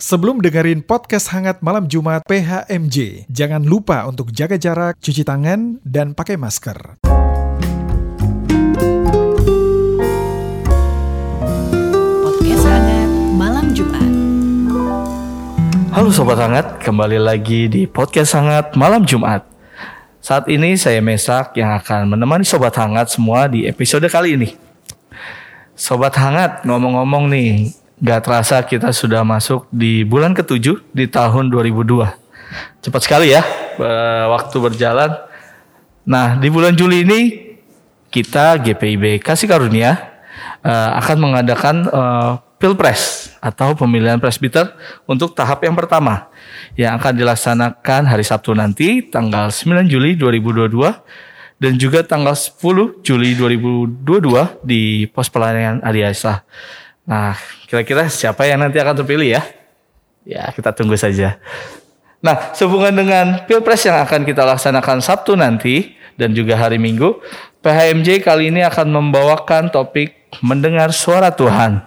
Sebelum dengerin podcast hangat malam Jumat PHMJ, jangan lupa untuk jaga jarak, cuci tangan, dan pakai masker. Podcast hangat malam Jumat. Halo Sobat Hangat, kembali lagi di Podcast Hangat Malam Jumat. Saat ini saya Mesak yang akan menemani Sobat Hangat semua di episode kali ini. Sobat Hangat, ngomong-ngomong nih, gak terasa kita sudah masuk di bulan ketujuh di tahun 2002. Cepat sekali ya, eh, waktu berjalan. Nah, di bulan Juli ini kita GPIB Kasih Karunia eh, akan mengadakan eh, Pilpres atau pemilihan presbiter untuk tahap yang pertama yang akan dilaksanakan hari Sabtu nanti tanggal 9 Juli 2022 dan juga tanggal 10 Juli 2022 di pos pelayanan Adiasa. Nah, kira-kira siapa yang nanti akan terpilih ya? Ya, kita tunggu saja. Nah, sehubungan dengan Pilpres yang akan kita laksanakan Sabtu nanti dan juga hari Minggu, PHMJ kali ini akan membawakan topik mendengar suara Tuhan.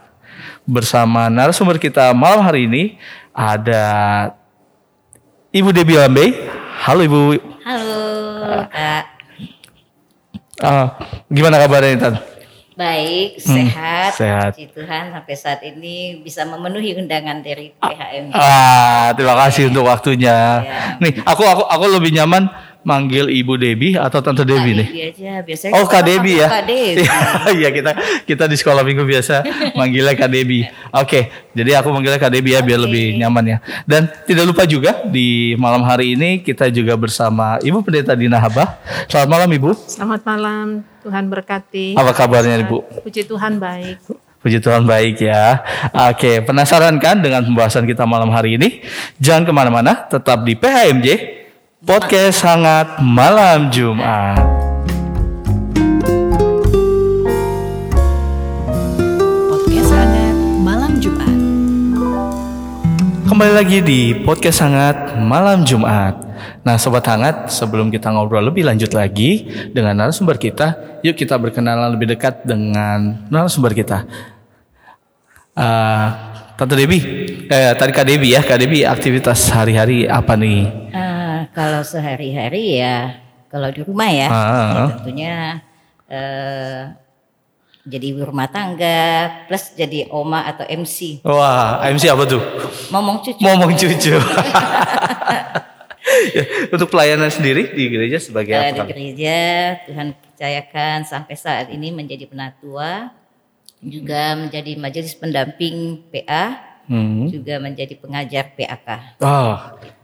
Bersama narasumber kita malam hari ini ada Ibu Debbie Lambe. Halo Ibu. Halo, Kak. Ah, gimana kabarnya Intan? Baik, sehat. sehat. Puji Tuhan sampai saat ini bisa memenuhi undangan dari PHM. Ah, terima kasih untuk waktunya. Iya. Nih, aku aku aku lebih nyaman manggil Ibu Debbie atau Tante Debbie nih. Aja biasanya. Oh, Kak panggil ya. Kak Debbie. Iya, kita kita di sekolah minggu biasa manggilnya Kak Debbie. Oke, jadi aku manggilnya Kak Debbie ya biar Oke. lebih nyaman ya. Dan tidak lupa juga di malam hari ini kita juga bersama Ibu Pendeta Dina Habah. Selamat malam Ibu. Selamat malam, Tuhan berkati. Apa kabarnya Ibu? Puji Tuhan baik. Puji Tuhan baik ya. Oke, penasaran kan dengan pembahasan kita malam hari ini? Jangan ke mana-mana, tetap di PHMJ Podcast Hangat Malam Jumat. Podcast hangat malam Jumat. Kembali lagi di Podcast Hangat Malam Jumat. Nah Sobat Hangat, sebelum kita ngobrol lebih lanjut lagi dengan narasumber kita, yuk kita berkenalan lebih dekat dengan narasumber kita. Eh, Tante Debbie, eh, tadi Kak Debbie ya, Kak Debbie aktivitas hari-hari apa nih? Ah, kalau sehari-hari ya, kalau di rumah ya, Ah. ya tentunya eh, jadi ibu rumah tangga, plus jadi oma atau MC, Wah, MC apa tuh? ngomong cucu. Ngomong cucu. Ya, Untuk pelayanan sendiri di gereja sebagai Eh, di apa? gereja Tuhan percayakan sampai saat ini menjadi penatua, juga menjadi majelis pendamping PA, Hmm. juga menjadi pengajar PAK. Oh,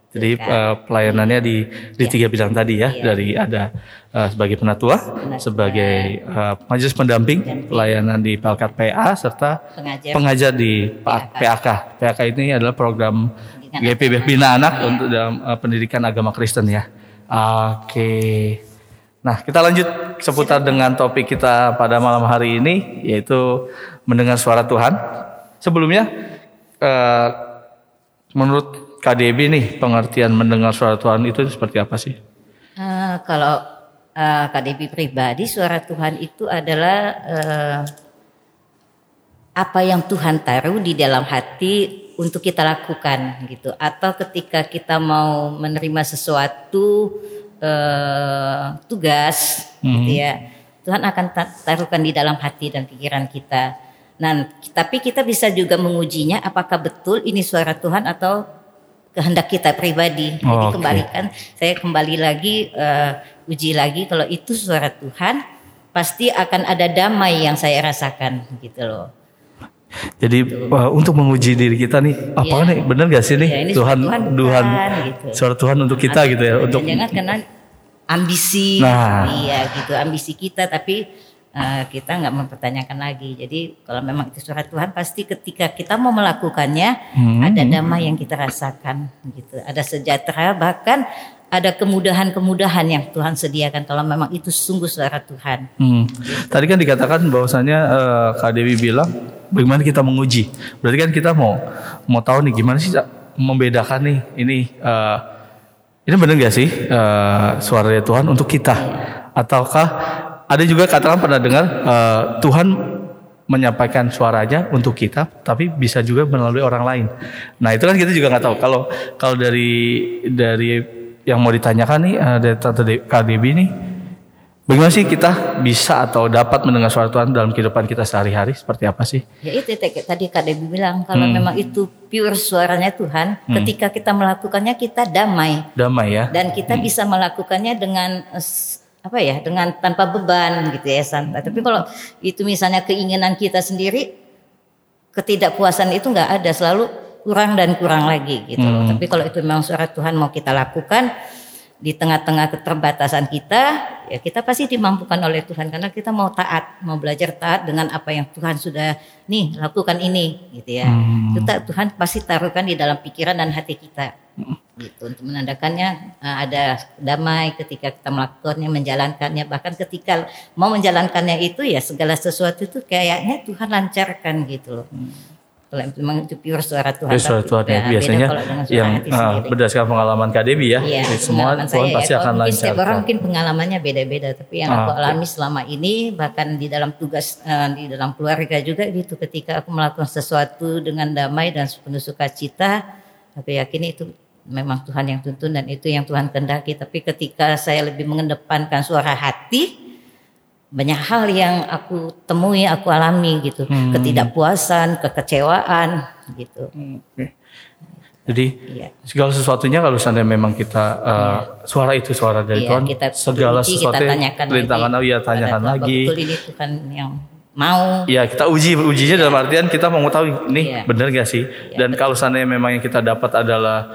jadi eh, pelayanannya di di Iya. tiga bidang tadi ya, Iya. dari ada eh, sebagai penatua, sebagai eh, majelis pendamping, pelayanan di Pelkat PA serta Pengajar pengajar di Pa- PAK. PAK ini adalah program GPB Bina Anak untuk dalam eh, pendidikan agama Kristen ya. Oke. Nah, kita lanjut seputar dengan topik kita pada malam hari ini yaitu mendengar suara Tuhan. Sebelumnya eh, menurut KDB nih pengertian mendengar suara Tuhan itu seperti apa sih? Eh, kalau eh, KDB pribadi, suara Tuhan itu adalah eh, apa yang Tuhan taruh di dalam hati untuk kita lakukan gitu. Atau ketika kita mau menerima sesuatu eh, tugas, gitu ya, Tuhan akan ta- taruhkan di dalam hati dan pikiran kita. Nah, tapi kita bisa juga mengujinya apakah betul ini suara Tuhan atau kehendak kita pribadi. Jadi Oh, oke. kembalikan saya kembali lagi eh, uji lagi kalau itu suara Tuhan pasti akan ada damai yang saya rasakan gitu loh. Jadi uh, untuk menguji diri kita nih, apa Iya. nih bener gak sih nih ini Tuhan suara Tuhan Tuhan gitu. suara Tuhan untuk kita gitu ya, untuk jangan karena ambisi Nah. iya gitu ambisi kita tapi eh, kita nggak mempertanyakan lagi. Jadi kalau memang itu suara Tuhan pasti ketika kita mau melakukannya Hmm. ada damai yang kita rasakan gitu. Ada sejahtera bahkan ada kemudahan-kemudahan yang Tuhan sediakan kalau memang itu sungguh suara Tuhan. Hmm. Tadi kan dikatakan bahwasannya eh, Kak Dewi bilang bagaimana kita menguji. Berarti kan kita mau mau tahu nih gimana sih membedakan nih ini eh, ini benar gak sih eh, suara Tuhan untuk kita ataukah ada juga katakan pernah dengar eh, Tuhan menyampaikan suaranya untuk kita, tapi bisa juga melalui orang lain. Nah itu kan kita juga nggak tahu. Kalau kalau dari dari yang mau ditanyakan nih eh, dari Tante KDB nih, bagaimana sih kita bisa atau dapat mendengar suara Tuhan dalam kehidupan kita sehari-hari? Seperti apa sih? Ya itu tadi Debbie bilang kalau Hmm. memang itu pure suaranya Tuhan, ketika kita melakukannya kita damai Damai ya. dan kita bisa melakukannya dengan eh, apa ya, dengan tanpa beban gitu ya santai. Tapi kalau itu misalnya keinginan kita sendiri, ketidakpuasan itu nggak ada, selalu kurang dan kurang lagi gitu. loh. Tapi kalau itu memang suara Tuhan mau kita lakukan di tengah-tengah keterbatasan kita, ya kita pasti dimampukan oleh Tuhan karena kita mau taat, mau belajar taat dengan apa yang Tuhan sudah nih lakukan ini gitu ya. Kita Tuhan pasti taruhkan di dalam pikiran dan hati kita. Gitu untuk menandakannya eh, ada damai ketika kita melakukannya, menjalankannya, bahkan ketika mau menjalankannya itu ya segala sesuatu itu kayaknya Tuhan lancarkan gitu loh. Kalau memang itu pure suara Tuhan. Itu suara Tuhan ya. beda biasanya yang sendiri. berdasarkan pengalaman KDB ya. Iya, Jadi semua Tuhan saya pasti ya. akan mungkin setiap orang mungkin pengalamannya beda-beda, tapi yang Ah, aku alami selama ini bahkan di dalam tugas eh, di dalam keluarga juga gitu, ketika aku melakukan sesuatu dengan damai dan penuh sukacita, aku yakin itu memang Tuhan yang tuntun dan itu yang Tuhan kehendaki. Tapi ketika saya lebih mengedepankan suara hati, banyak hal yang aku temui, aku alami gitu, Hmm. ketidakpuasan, kekecewaan gitu. Jadi Iya. segala sesuatunya kalau seandainya memang kita uh, suara itu suara dari Iya, Tuhan, kita segala uji, sesuatu kita tanyakan rintangan oh iya kepada tanyakan lagi. Betul ini Tuhan yang mau. Ya kita uji ujinya dalam artian kita mau mengetahui ini Iya. benar gak sih? Dan kalau seandainya memang yang kita dapat adalah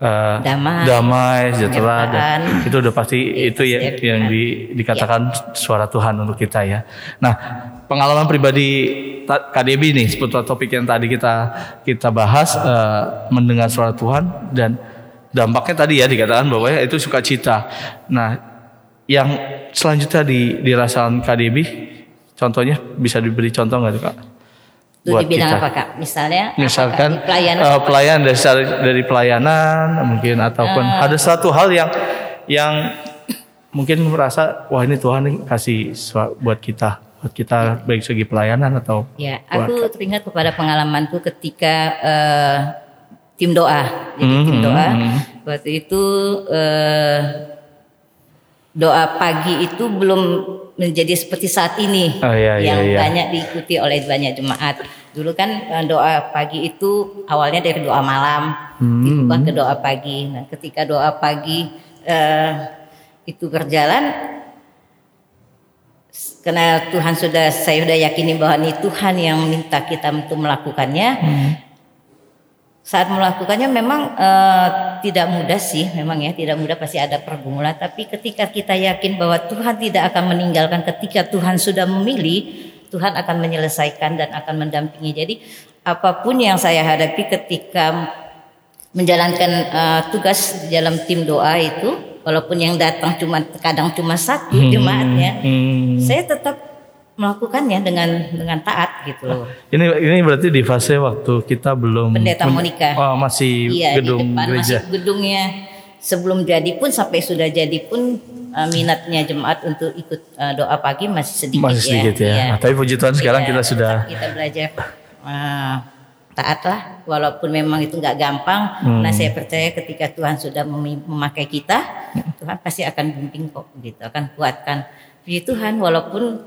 uh, Damai. damai, sejahtera, dan itu udah pasti itu ya yang di, dikatakan suara Tuhan untuk kita ya. Nah pengalaman pribadi KDB nih seputar topik yang tadi kita kita bahas uh, mendengar suara Tuhan dan dampaknya tadi ya dikatakan bahwa ya itu sukacita. Nah yang selanjutnya di dirasakan KDB contohnya bisa diberi contoh nggak kak? Itu buat di bidang kita. apa kak? Misalnya Misalkan pelayanan eh, pelayanan dari dari pelayanan mungkin ataupun Ah. ada satu hal yang yang mungkin merasa wah ini Tuhan nih kasih buat kita buat kita baik segi pelayanan atau Ya, buat- aku teringat kepada pengalamanku ketika eh, tim doa. Jadi tim Mhm, doa mhm. waktu itu eh, doa pagi itu belum menjadi seperti saat ini Oh, iya, iya, yang iya. banyak diikuti oleh banyak jemaat. Dulu kan eh, doa pagi itu awalnya dari doa malam Hmm. diubah ke doa pagi. Nah, ketika doa pagi eh, itu berjalan karena Tuhan sudah saya sudah yakini bahwa ini Tuhan yang minta kita untuk melakukannya. Saat melakukannya memang eh, tidak mudah sih, memang ya tidak mudah pasti ada pergumulan. Tapi ketika kita yakin bahwa Tuhan tidak akan meninggalkan, ketika Tuhan sudah memilih, Tuhan akan menyelesaikan dan akan mendampingi. Jadi apa pun yang saya hadapi ketika menjalankan eh, tugas dalam tim doa itu, walaupun yang datang cuma kadang cuma satu jemaatnya, Hmm. saya tetap melakukannya dengan dengan taat gitu loh. ini ini berarti di fase waktu kita belum Pendeta Monica. oh, masih Iya gedung di depan gereja masih gedungnya sebelum jadi pun sampai sudah jadi pun eh, minatnya jemaat untuk ikut eh, doa pagi masih sedikit masih sedikit ya, Iya. Nah, tapi puji Tuhan sekarang Iya, kita sudah kita belajar eh, taat lah walaupun memang itu nggak gampang Hmm. nah saya percaya ketika Tuhan sudah memi- memakai kita Tuhan pasti akan bimbing kok gitu akan kuatkan puji Tuhan walaupun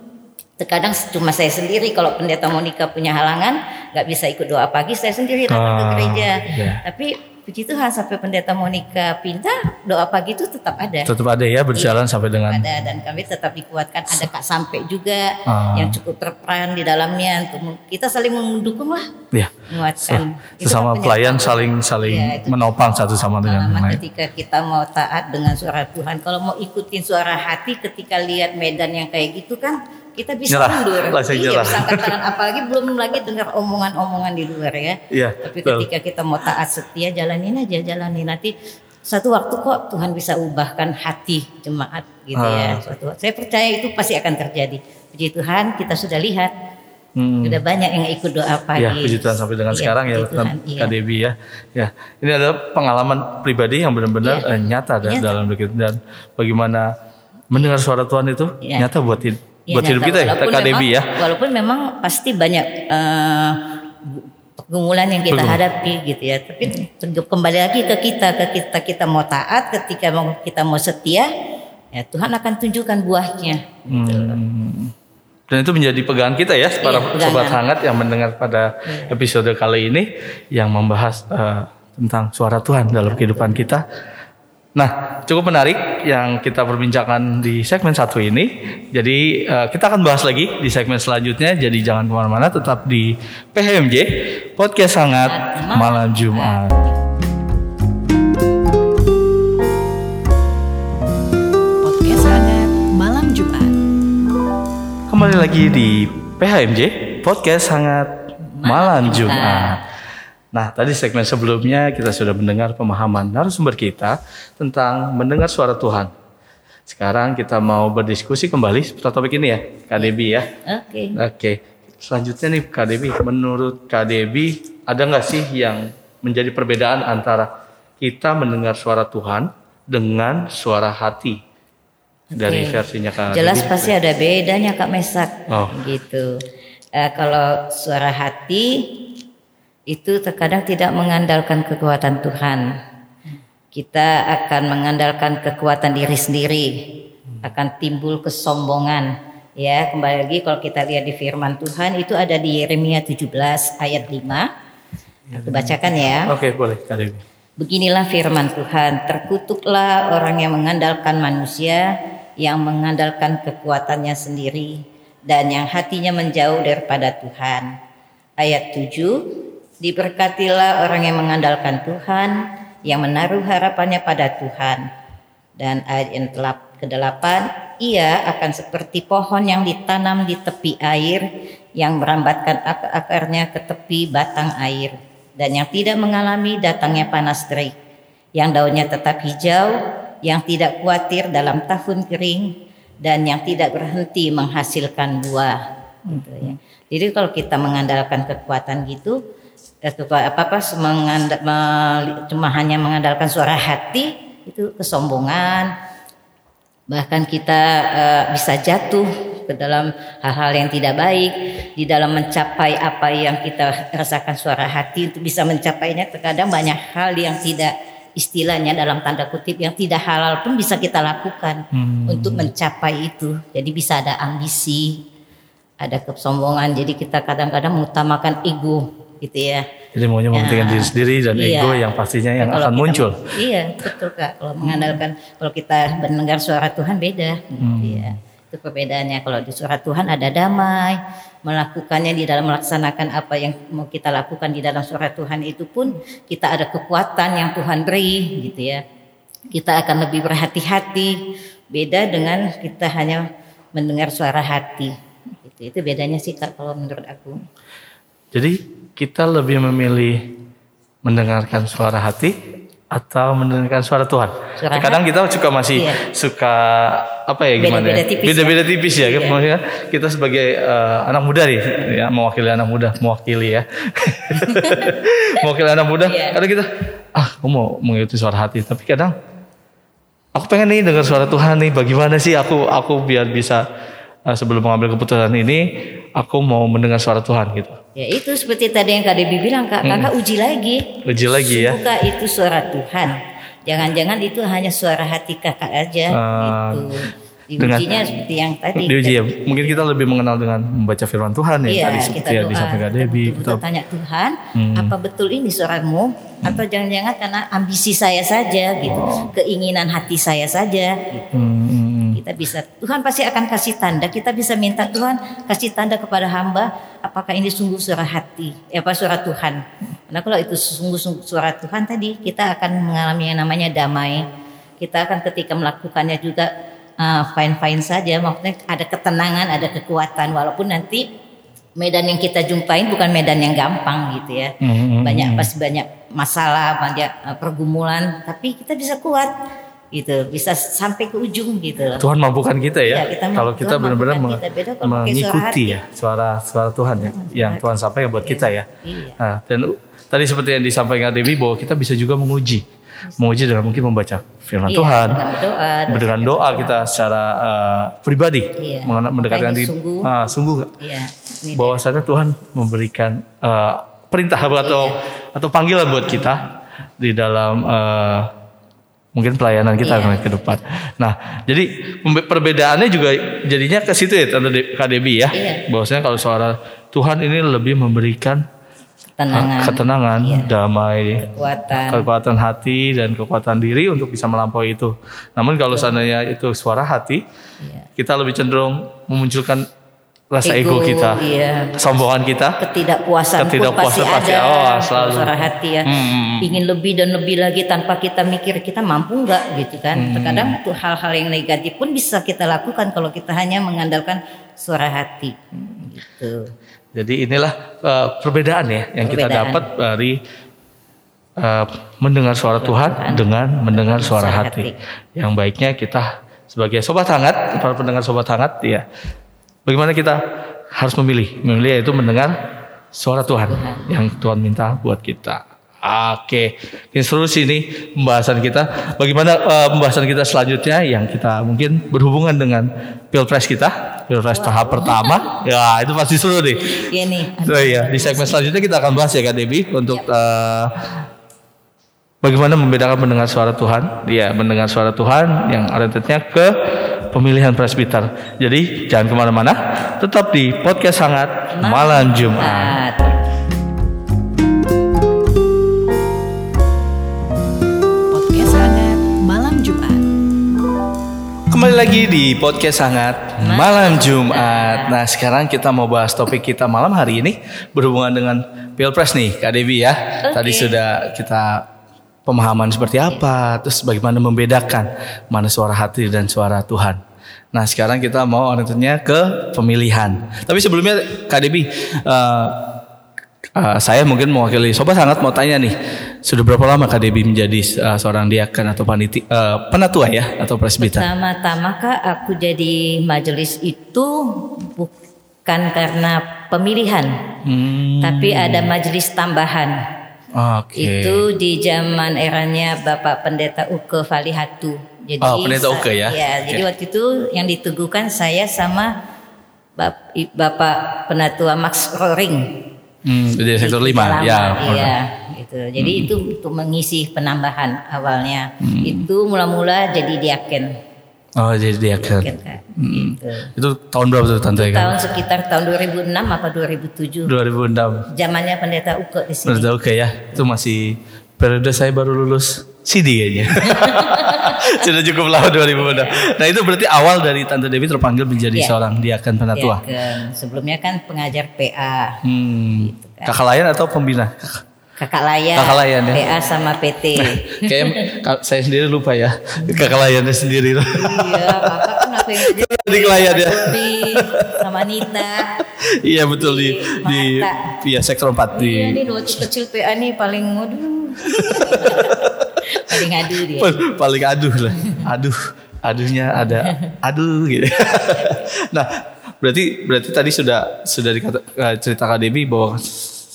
terkadang cuma saya sendiri kalau pendeta Monica punya halangan nggak bisa ikut doa pagi saya sendiri datang ke Ah, gereja. iya. tapi puji Tuhan sampai pendeta Monica pindah doa pagi itu tetap ada. Tetap ada ya berjalan sampai dengan ada. Dan kami tetap dikuatkan. Ada kak sampai juga Ah. yang cukup berperan di dalamnya. Untuk kita saling mendukung lah. Ya menguatkan. Itu sesama kan pelayan saling saling Iya, itu menopang satu sama dengan lain. ketika kita mau taat dengan suara Tuhan. Kalau mau ikutin suara hati ketika lihat medan yang kayak gitu kan kita bisa Nyerah, mundur langsung iya nyerah. bisa angkat tangan apalagi belum lagi dengar omongan-omongan di luar ya Iya, tapi betul. ketika kita mau taat setia jalanin aja jalanin nanti satu waktu kok Tuhan bisa ubahkan hati jemaat gitu Ah. ya suatu waktu. saya percaya itu pasti akan terjadi puji Tuhan kita sudah lihat Hmm. sudah banyak yang ikut doa pagi Ya, puji Tuhan sampai dengan Iya, sekarang ya, Tuhan, iya. Kak ya. Ya, ini adalah pengalaman pribadi yang benar-benar eh, nyata Nyata. dalam dan bagaimana mendengar suara Tuhan itu Iya. nyata buat Ya, buat hidup nyata. kita ya, Walaupun KDB memang- ya. Walaupun memang pasti banyak pergumulan yang kita Pergumulan. hadapi gitu ya. Tapi kembali lagi ke kita, ke kita kita mau taat, ketika mau kita mau setia, ya Tuhan akan tunjukkan buahnya. Gitu. Hmm. Dan itu menjadi pegangan kita ya, para Iya, sobat hangat yang mendengar pada episode kali ini yang membahas eh, tentang suara Tuhan dalam kehidupan kita. Nah, cukup menarik yang kita perbincangkan di segmen satu ini. Jadi eh, kita akan bahas lagi di segmen selanjutnya. Jadi jangan ke mana-mana, tetap di PHMJ Podcast Hangat Malam Jumat. Podcast hangat malam Jumat. Kembali lagi di PHMJ Podcast Hangat Malam Jumat. Nah, tadi segmen sebelumnya kita sudah mendengar pemahaman narasumber kita tentang mendengar suara Tuhan. Sekarang kita mau berdiskusi kembali seputar topik ini ya, KDB ya. Oke. Oke, selanjutnya nih KDB, menurut KDB ada nggak sih yang menjadi perbedaan antara kita mendengar suara Tuhan dengan suara hati dari versinya KDB? Jelas pasti ada bedanya Kak Mesak. Oh. Gitu. Eh, kalau suara hati itu terkadang tidak mengandalkan kekuatan Tuhan. Kita akan mengandalkan kekuatan diri sendiri. Akan timbul kesombongan. Ya, kembali lagi kalau kita lihat di firman Tuhan itu ada di Yeremia 17 ayat 5. Aku bacakan ya. Oke, boleh KDB. Beginilah firman Tuhan, terkutuklah orang yang mengandalkan manusia, yang mengandalkan kekuatannya sendiri, dan yang hatinya menjauh daripada Tuhan. Ayat 7, diberkatilah orang yang mengandalkan Tuhan, yang menaruh harapannya pada Tuhan. Dan ayat yang telap- ke-8, ia akan seperti pohon yang ditanam di tepi air, yang merambatkan ak- akarnya ke tepi batang air, dan yang tidak mengalami datangnya panas terik, yang daunnya tetap hijau, yang tidak khawatir dalam tahun kering, dan yang tidak berhenti menghasilkan buah. Gitu ya. Jadi kalau kita mengandalkan kekuatan gitu, kepa- apa apa cuma hanya mengandalkan suara hati itu kesombongan, bahkan kita eh, bisa jatuh ke dalam hal-hal yang tidak baik di dalam mencapai apa yang kita rasakan suara hati untuk bisa mencapainya terkadang banyak hal yang tidak istilahnya dalam tanda kutip yang tidak halal pun bisa kita lakukan untuk mencapai itu. Jadi bisa ada ambisi ada kesombongan. Jadi kita kadang-kadang mengutamakan ego gitu ya Jadi maunya mementingkan Ya. diri sendiri dan Iya. ego yang pastinya yang akan kita- muncul. Iya, betul Kak. Kalau mengandalkan kalau kita mendengar suara Tuhan beda Hmm. ya. Itu perbedaannya. Kalau di suara Tuhan ada damai, melakukannya di dalam melaksanakan apa yang mau kita lakukan di dalam suara Tuhan itu pun kita ada kekuatan yang Tuhan beri gitu ya. Kita akan lebih berhati-hati. Beda dengan kita hanya mendengar suara hati. Gitu. Itu bedanya sih Kak kalau menurut aku. Jadi kita lebih memilih mendengarkan suara hati atau mendengarkan suara Tuhan. Suara Kadang kita suka masih Iya. suka apa ya gimana? Beda-beda ya? tipis Beda-beda ya. tipis ya. Iya. Maksudnya kita sebagai eh, anak muda nih, ya mewakili anak muda, mewakili ya. mewakili anak muda. Iya. Kadang kita ah, aku mau mengikuti suara hati, tapi kadang aku pengen nih dengar suara Tuhan nih. Bagaimana sih aku aku biar bisa sebelum mengambil keputusan ini, aku mau mendengar suara Tuhan gitu. Ya itu seperti tadi yang Kak Debbie bilang Kak, Hmm. kakak uji lagi. Uji lagi ya. Sungguhkah itu suara Tuhan? Jangan-jangan itu hanya suara hati kakak aja. Ah, gitu. dengan- Diujinya seperti yang tadi. Diuji ya. Mungkin kita lebih mengenal dengan membaca firman Tuhan ya. Iya, tadi kita seperti yang disampaikan kita Debbie. betul-betul Betul. Hmm. tanya Tuhan, apa betul ini suaramu? Atau jangan-jangan karena ambisi saya saja gitu, keinginan hati saya saja gitu. Hmm, hmm, hmm. Kita bisa Tuhan pasti akan kasih tanda. Kita bisa minta Tuhan kasih tanda kepada hamba apakah ini sungguh suara hati, eh, apa suara Tuhan. Karena kalau itu sungguh-sungguh suara Tuhan tadi, kita akan mengalami yang namanya damai. Kita akan ketika melakukannya juga uh, fine-fine saja, maksudnya ada ketenangan, ada kekuatan walaupun nanti medan yang kita jumpain bukan medan yang gampang gitu ya. Hmm, hmm, Banyak pasti banyak masalah, banyak uh, pergumulan, tapi kita bisa kuat gitu, bisa sampai ke ujung gitu loh. Tuhan mampukan kita ya. Ya, kita kalau kita Tuhan benar-benar meng- kita. Suara mengikuti hati. ya suara suara Tuhan ya, yang Tuhan sampaikan buat kita ya. Iya. Nah, dan tadi seperti yang disampaikan Debbie bahwa kita bisa juga menguji menguji dengan mungkin membaca firman Iya, Tuhan, berdoa, dengan doa kita secara eh, pribadi, Iya. mendekatkan diri, sungguh. Ah, sungguh Iya. Bahwasanya Tuhan memberikan eh, perintah atau atau panggilan buat kita di dalam eh, mungkin pelayanan kita Iya. ke depan. Nah, jadi perbedaannya juga jadinya ke situ ya Tante De- Kak Debbie ya. Iya. Bahwasanya kalau suara Tuhan ini lebih memberikan ketenangan, ha- ketenangan, Iya. damai, kekuatan. kekuatan hati dan kekuatan diri untuk bisa melampaui itu. Namun kalau seandainya itu suara hati, Iya. kita lebih cenderung memunculkan rasa ego, kita, iya. kesombongan kita. ketidakpuasan, Ketidakpuasan pasti, pasti ada oh, selalu. suara hati ya Hmm. ingin lebih dan lebih lagi tanpa kita mikir kita mampu nggak gitu kan Hmm. terkadang hal-hal yang negatif pun bisa kita lakukan kalau kita hanya mengandalkan suara hati gitu Jadi inilah uh, perbedaan ya yang kita Perbedaan. dapat dari uh, mendengar suara Tuhan dengan mendengar suara Suara hati. hati. Yang baiknya kita sebagai sobat hangat, para pendengar sobat hangat, ya, bagaimana kita harus memilih, memilih yaitu mendengar suara Tuhan yang Tuhan minta buat kita. Oke, sih ini pembahasan kita. Bagaimana uh, pembahasan kita selanjutnya yang kita mungkin berhubungan dengan pilpres kita, pilpres tahap pertama. Ya itu pasti seru nih. ya nih Oh iya, di segmen selanjutnya kita akan bahas ya Kak Debbie untuk eh, bagaimana membedakan mendengar suara Tuhan, ya mendengar suara Tuhan yang orientednya ke pemilihan presbiter. Jadi jangan ke mana-mana, tetap di podcast sangat malam Jumat. Podcast hangat malam Jumat. Kembali lagi di podcast sangat malam Jumat. Nah sekarang kita mau bahas topik kita malam hari ini berhubungan dengan pilpres nih Kak Debbie ya. Tadi sudah kita pemahaman seperti apa, terus bagaimana membedakan mana suara hati dan suara Tuhan. Nah sekarang kita mau orientasinya ke pemilihan. Tapi sebelumnya Kak eh, eh, saya mungkin mewakili Sobat Sangat mau tanya nih, sudah berapa lama Kak menjadi eh, seorang diakan atau paniti, eh, penatua ya atau presbiter? Pertama-tama kak aku jadi majelis itu bukan karena pemilihan, Hmm, tapi ada majelis tambahan. Oke. Itu di zaman eranya Bapak Pendeta Uke Valihatu. Jadi Oh, Pendeta Uke ya? jadi Oke. waktu itu yang diteguhkan saya sama Bap- Bapak Penatua Max Roring. Hmm, di sektor lima ya. Iya, gitu. Jadi itu untuk mengisi penambahan awalnya. Itu mula-mula jadi diaken. Oh jadi diaken. Diaken, Kak. Gitu. Itu tahun berapa tuh tante kan? Tahun sekitar tahun 2006 apa 2007. 2006. Zamannya Pendeta Uke di sini. Menurut oke ya. Itu masih periode saya baru lulus CD kayaknya. Sudah cukup lama 2006. Nah itu berarti awal dari Tante Dewi terpanggil menjadi Iya. seorang diaken penatua. Diaken. Sebelumnya kan pengajar PA. Hmm. Gitu kan. Kakak layan atau pembina? Kakak layan, Kakak layan ya. PA sama PT. Kayak ka- saya sendiri lupa ya. Kakak layannya sendiri. iya, kakak kan aku yang jadi layan ya. Sama Nita. iya betul di di Mata. iya sektor 4 di Iya nih waktu kecil PA nih paling waduh. paling ngadu dia. Pal- paling aduh lah aduh aduhnya ada aduh gitu nah berarti berarti tadi sudah sudah dikata eh, cerita Kak Debbie bahwa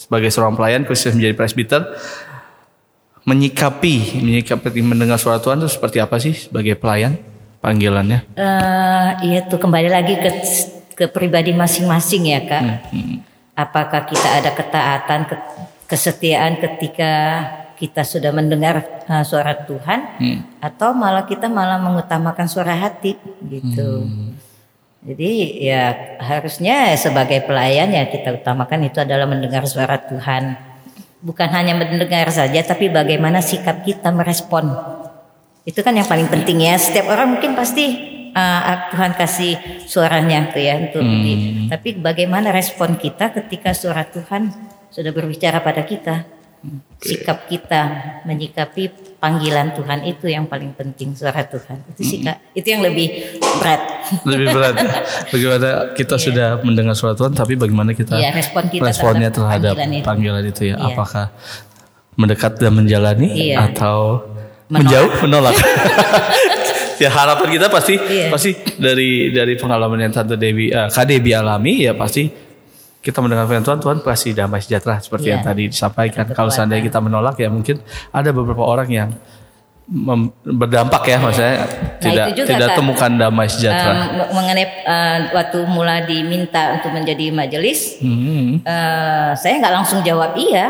sebagai seorang pelayan khusus menjadi presbiter menyikapi menyikapi mendengar suara Tuhan itu seperti apa sih sebagai pelayan panggilannya Eh, iya tuh kembali lagi ke ke pribadi masing-masing ya kak. Apakah kita ada ketaatan, ke- kesetiaan ketika kita sudah mendengar eh, suara Tuhan, atau malah kita malah mengutamakan suara hati gitu. Jadi ya harusnya sebagai pelayan ya kita utamakan itu adalah mendengar suara Tuhan. Bukan hanya mendengar saja, tapi bagaimana sikap kita merespon. Itu kan yang paling penting ya. Setiap orang mungkin pasti uh, Tuhan kasih suaranya tuh ya untuk di- tapi bagaimana respon kita ketika suara Tuhan sudah berbicara pada kita? Sikap kita menyikapi panggilan Tuhan itu yang paling penting suara Tuhan. Itu sikap itu yang lebih berat. lebih berat bagaimana kita sudah mendengar suara Tuhan tapi bagaimana kita Iya, respon kita responnya terhadap terhadap panggilan panggilan itu. itu, ya Iya. apakah mendekat dan menjalani Iya. atau Menolak. menjauh menolak ya harapan kita pasti Iya. pasti dari dari pengalaman yang tante Dewi eh, Kak Dewi alami ya pasti kita mendengar firman Tuhan Tuhan pasti damai sejahtera seperti Iya. yang tadi disampaikan Betul, kalau seandainya kita menolak ya mungkin ada beberapa orang yang mem- berdampak ya maksudnya tidak Nah, itu juga, tidak temukan damai sejahtera. Um, mengenai uh, waktu mula diminta untuk menjadi majelis, Hmm. uh, saya nggak langsung jawab iya.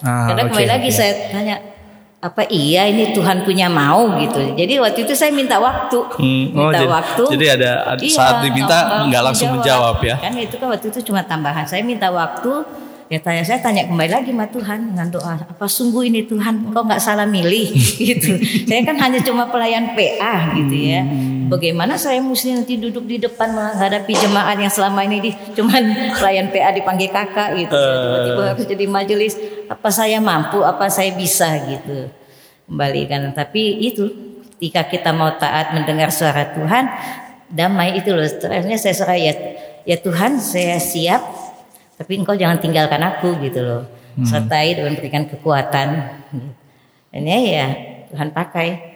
Ah, Karena oke, kembali lagi oke. saya tanya apa iya ini Tuhan punya mau gitu. Jadi waktu itu saya minta waktu, Hmm, oh, minta jadi- waktu. jadi ada- ada saat diminta nggak langsung menjawab ya? Kan itu kan waktu itu cuma tambahan. Saya minta waktu. Ya tanya saya tanya kembali lagi sama Tuhan dengan doa apa sungguh ini Tuhan engkau nggak salah milih gitu. Saya kan hanya cuma pelayan PA gitu ya. Hmm. Bagaimana saya mesti nanti duduk di depan menghadapi jemaat yang selama ini di, cuman pelayan PA dipanggil kakak gitu. Eh. Tiba-tiba harus jadi majelis. Apa saya mampu? Apa saya bisa gitu. Kembalikan. Tapi itu ketika kita mau taat mendengar suara Tuhan, damai itu loh. Terakhirnya saya serah ya, ya Tuhan saya siap, tapi engkau jangan tinggalkan aku gitu loh. Sertai dan berikan kekuatan. Ini ya Tuhan pakai.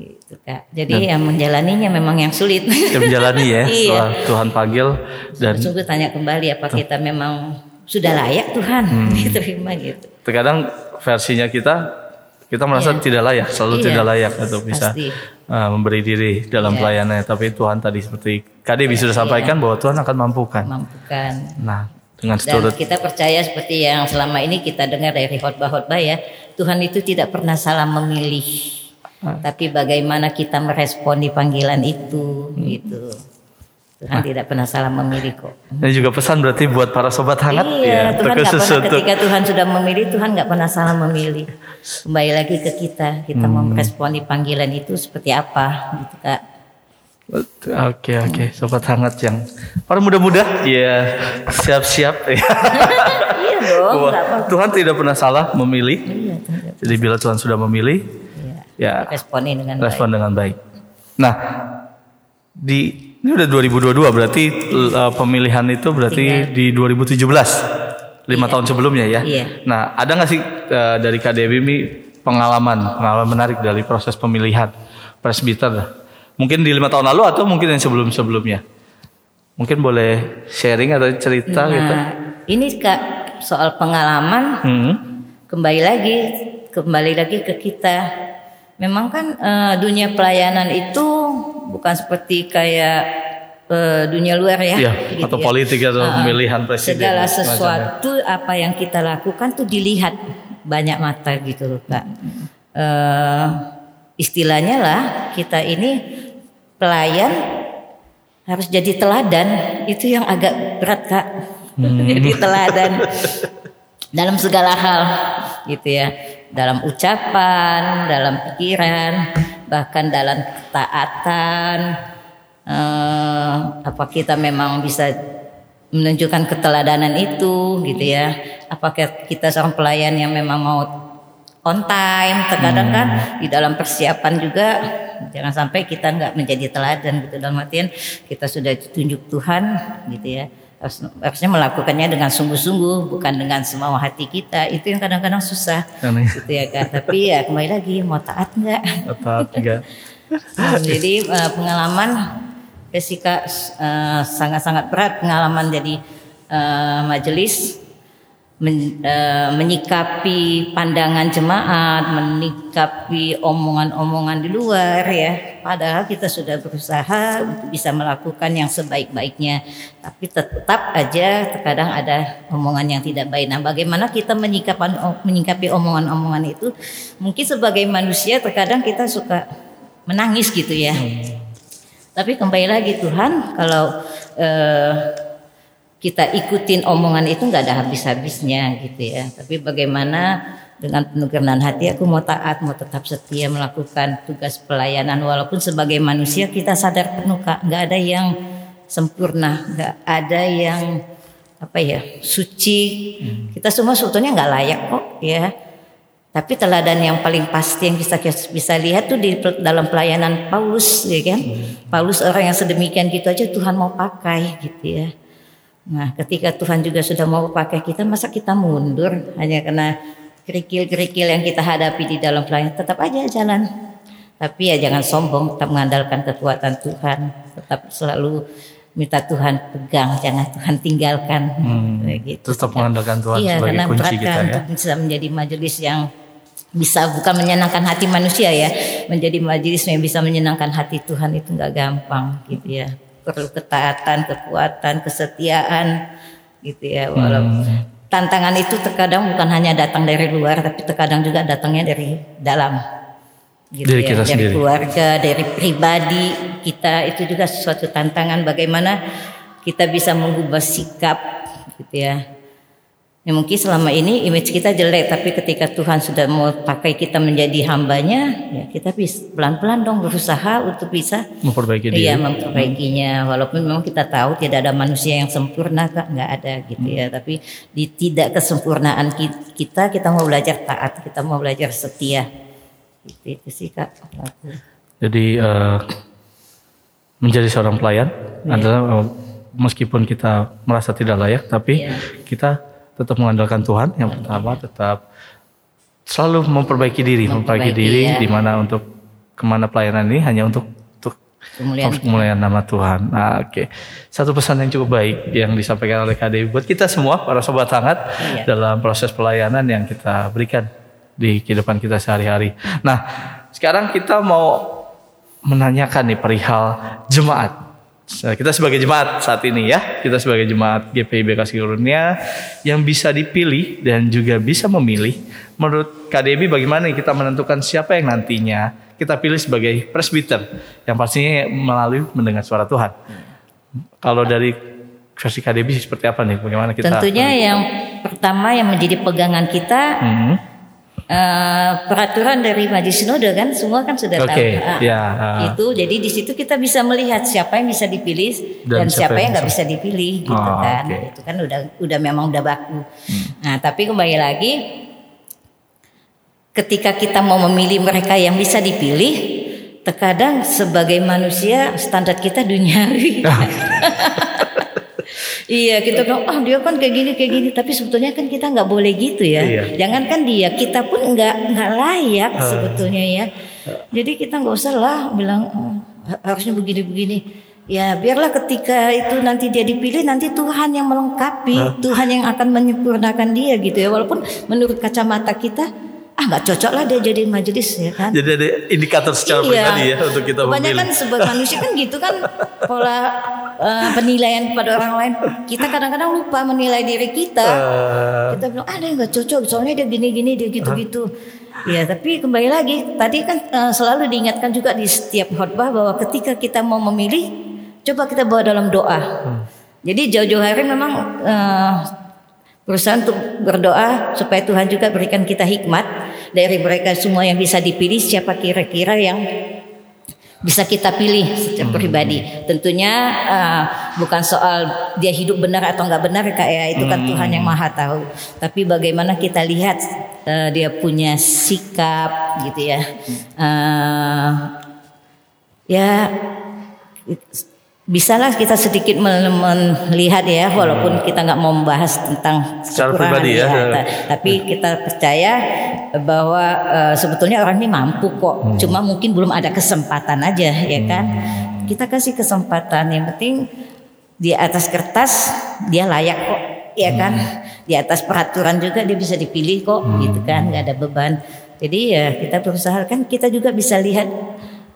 Gitu kak. Jadi yang menjalaninya memang yang sulit. Kita menjalani ya Iya. Tuhan panggil dan Sungguh tanya kembali apa kita memang sudah layak Tuhan diterima gitu. terkadang versinya kita kita merasa Iya. tidak layak, selalu Iya. tidak layak untuk bisa Pasti. uh, memberi diri dalam Iya. pelayanannya. Tapi Tuhan tadi seperti KDB sudah sampaikan bahwa Tuhan akan mampukan. Mampukan. Nah, dengan Dan seturut kita percaya seperti yang selama ini kita dengar dari khotbah-khotbah ya, Tuhan itu tidak pernah salah memilih. Tapi bagaimana kita meresponi panggilan itu gitu. Tuhan tidak pernah salah memilih kok. ini juga pesan berarti buat para sobat hangat Iya, ya, Tuhan terkhusus pernah untuk ketika Tuhan sudah memilih, Tuhan nggak pernah salah memilih. Kembali lagi ke kita, kita Hmm. mau meresponi panggilan itu seperti apa, gitu kak. Oke oke, sobat hangat yang para muda-muda, ya siap-siap ya. iya dong. Tuhan tidak pernah salah memilih. Iya. Jadi bila Tuhan sudah memilih. Ya Responi dengan respon dengan baik. Nah, di ini udah 2022 berarti uh, pemilihan itu berarti di 2017 lima tahun sebelumnya ya. Iya. Nah, ada nggak sih uh, dari KDB ini pengalaman pengalaman menarik dari proses pemilihan presbiter? Mungkin di lima tahun lalu atau mungkin yang sebelum sebelumnya? Mungkin boleh sharing atau cerita baik. gitu? Nah, ini kak soal pengalaman Hmm. kembali lagi kembali lagi ke kita memang kan eh, dunia pelayanan itu bukan seperti kayak eh, dunia luar ya, Iya, gitu atau ya. politik atau Ah, pemilihan presiden. segala sesuatu apa yang kita lakukan tuh dilihat banyak mata gitu loh kak. Eh, istilahnya lah kita ini pelayan harus jadi teladan. Itu yang agak berat kak. Jadi teladan. Dalam segala hal gitu ya dalam ucapan dalam pikiran bahkan dalam ketaatan. Eh, apa kita memang bisa menunjukkan keteladanan itu gitu ya. Apakah kita seorang pelayan yang memang mau on time terkadang kan di dalam persiapan juga jangan sampai kita nggak menjadi teladan gitu. Dalam artian kita sudah ditunjuk Tuhan gitu ya harusnya melakukannya dengan sungguh-sungguh bukan dengan semua hati kita. Itu yang kadang-kadang susah. Aneh. gitu ya kak. Tapi ya kembali lagi mau taat nggak? Atau enggak? Hmm, jadi eh, pengalaman Jessica eh, sangat-sangat berat pengalaman jadi eh, majelis men- eh, menyikapi pandangan jemaat, menyikapi omongan-omongan di luar ya. Padahal kita sudah berusaha untuk bisa melakukan yang sebaik-baiknya, tapi tetap aja terkadang ada omongan yang tidak baik. Nah, bagaimana kita menyikapi menyikapi omongan-omongan itu? Mungkin sebagai manusia terkadang kita suka menangis gitu ya. Tapi kembali lagi Tuhan kalau eh, kita ikutin omongan itu nggak ada habis-habisnya gitu ya. Tapi bagaimana dengan penuh kerendahan hati aku mau taat, mau tetap setia melakukan tugas pelayanan walaupun sebagai manusia kita sadar penuh Kak, nggak ada yang sempurna, nggak ada yang apa ya suci. Kita semua sebetulnya nggak layak kok ya. Tapi teladan yang paling pasti yang bisa bisa lihat tuh di dalam pelayanan Paulus ya kan. Paulus orang yang sedemikian gitu aja Tuhan mau pakai gitu ya. Nah, ketika Tuhan juga sudah mau pakai kita, masa kita mundur hanya karena kerikil-kerikil yang kita hadapi di dalam pelayanan? Tetap aja jalan. Tapi ya jangan sombong, tetap mengandalkan kekuatan Tuhan. Tetap selalu minta Tuhan pegang, jangan Tuhan tinggalkan. Kayak gitu. Tetap mengandalkan Tuhan iya, sebagai karena kunci kita ya. untuk bisa menjadi majelis yang bisa bukan menyenangkan hati manusia ya menjadi majelis yang bisa menyenangkan hati Tuhan itu nggak gampang gitu ya perlu ketaatan kekuatan kesetiaan gitu ya. Walaupun tantangan itu terkadang bukan hanya datang dari luar tapi terkadang juga datangnya dari dalam. Gitu Dari ya kita dari sendiri. keluarga dari pribadi kita itu juga suatu tantangan bagaimana kita bisa mengubah sikap gitu ya Ya mungkin selama ini image kita jelek tapi ketika Tuhan sudah mau pakai kita menjadi hambanya ya kita bisa pelan-pelan dong berusaha untuk bisa Memperbaiki diri. Iya memperbaikinya walaupun memang kita tahu tidak ada manusia yang sempurna kak nggak ada gitu ya tapi di tidak kesempurnaan ki- kita kita mau belajar taat kita mau belajar setia itu, itu sih kak Jadi eh, menjadi seorang pelayan Iya. adalah eh, meskipun kita merasa tidak layak, tapi Iya. kita tetap mengandalkan Tuhan. Yang pertama tetap selalu memperbaiki diri, memperbaiki, Memperbaiki, diri ya. di mana untuk ke mana pelayanan ini hanya untuk untuk kemuliaan kemuliaan nama Tuhan. Nah, oke. Satu pesan yang cukup baik yang disampaikan oleh KDI buat kita semua para sobat hangat Iya. dalam proses pelayanan yang kita berikan di kehidupan kita sehari-hari. Nah, sekarang kita mau menanyakan nih perihal jemaat. Nah, Kita sebagai jemaat saat ini ya, kita sebagai jemaat GPIB Kasih Karunia yang bisa dipilih dan juga bisa memilih. Menurut KDB bagaimana kita menentukan siapa yang nantinya kita pilih sebagai presbiter yang pastinya melalui mendengar suara Tuhan. Kalau dari versi KDB seperti apa nih? Bagaimana kita? tentunya yang pertama yang menjadi pegangan kita Hmm, Eh, peraturan dari Majelis Sinode kan semua kan sudah Oke, tahu. Ah, ya, ah. itu jadi di situ kita bisa melihat siapa yang bisa dipilih Dan dan, siapa siapa yang nggak bisa- dipilih gitu Oh, kan. oke. itu kan udah udah memang udah baku. Nah tapi kembali lagi ketika kita mau memilih mereka yang bisa dipilih terkadang sebagai manusia standar kita duniawi Iya kita bilang ah dia kan kayak gini kayak gini tapi sebetulnya kan kita nggak boleh gitu ya. Iya. Jangankan dia kita pun nggak nggak layak Ah. sebetulnya ya. Jadi kita nggak usah lah bilang "Oh, ha- harusnya begini begini. Ya biarlah ketika itu nanti dia dipilih nanti Tuhan yang melengkapi Tuhan yang akan menyempurnakan dia gitu ya walaupun menurut kacamata kita ah nggak cocok lah dia jadi majelis ya kan. Jadi ada indikator secara pribadi ya untuk kita Kebanyakan memilih. sebagai manusia kan gitu kan pola eh, penilaian kepada orang lain. Kita kadang-kadang lupa menilai diri kita. Eh, Kita bilang ada yang nggak cocok, soalnya dia gini-gini, dia gitu-gitu. Ya, tapi kembali lagi tadi kan eh, selalu diingatkan juga di setiap khotbah bahwa ketika kita mau memilih, coba kita bawa dalam doa. Jadi jauh-jauh hari memang eh, berusaha untuk berdoa supaya Tuhan juga berikan kita hikmat dari mereka semua yang bisa dipilih siapa kira-kira yang bisa kita pilih secara pribadi. Tentunya eh, bukan soal dia hidup benar atau nggak benar kak ya itu kan Tuhan yang maha tahu. Tapi bagaimana kita lihat eh, dia punya sikap gitu ya. Eh, ya bisalah kita sedikit mel- melihat ya walaupun kita nggak mau membahas tentang Secara pribadi ya. ta- tapi kita percaya bahwa eh, sebetulnya orang ini mampu kok. Hmm. cuma mungkin belum ada kesempatan aja ya kan? Kita kasih kesempatan yang penting di atas kertas dia layak kok ya kan? Di atas peraturan juga dia bisa dipilih kok gitu kan? Nggak ada beban. Jadi ya kita berusaha kan kita juga bisa lihat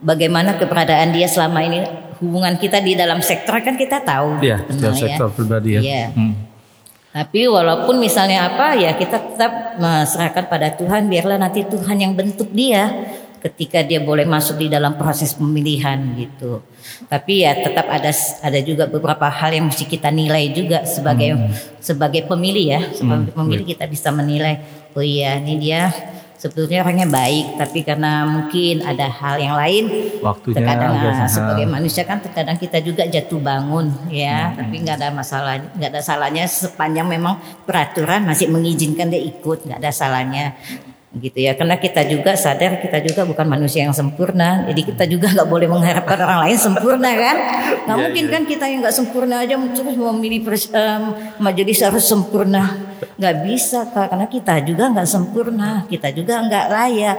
bagaimana keberadaan dia selama ini hubungan kita di dalam sektor kan kita tahu Iya, gitu, ya. sektor pribadi ya. Iya. Hmm. Tapi walaupun misalnya apa ya kita tetap serahkan pada Tuhan biarlah nanti Tuhan yang bentuk dia ketika dia boleh masuk di dalam proses pemilihan gitu. Tapi ya tetap ada ada juga beberapa hal yang mesti kita nilai juga sebagai sebagai pemilih ya. Sebagai pemilih kita bisa menilai oh iya ini dia sebetulnya orangnya baik tapi karena mungkin ada hal yang lain Waktunya terkadang ah, sebagai manusia kan terkadang kita juga jatuh bangun ya. Tapi nggak ada masalah nggak ada salahnya sepanjang memang peraturan masih mengizinkan dia ikut nggak ada salahnya gitu ya. Karena kita juga sadar kita juga bukan manusia yang sempurna. Jadi kita juga nggak boleh mengharapkan orang lain sempurna kan? Nggak mungkin kan? Kita yang nggak sempurna aja terus memilih pres- em, majelis harus sempurna. Nggak bisa Kak, karena kita juga nggak sempurna. Kita juga nggak layak.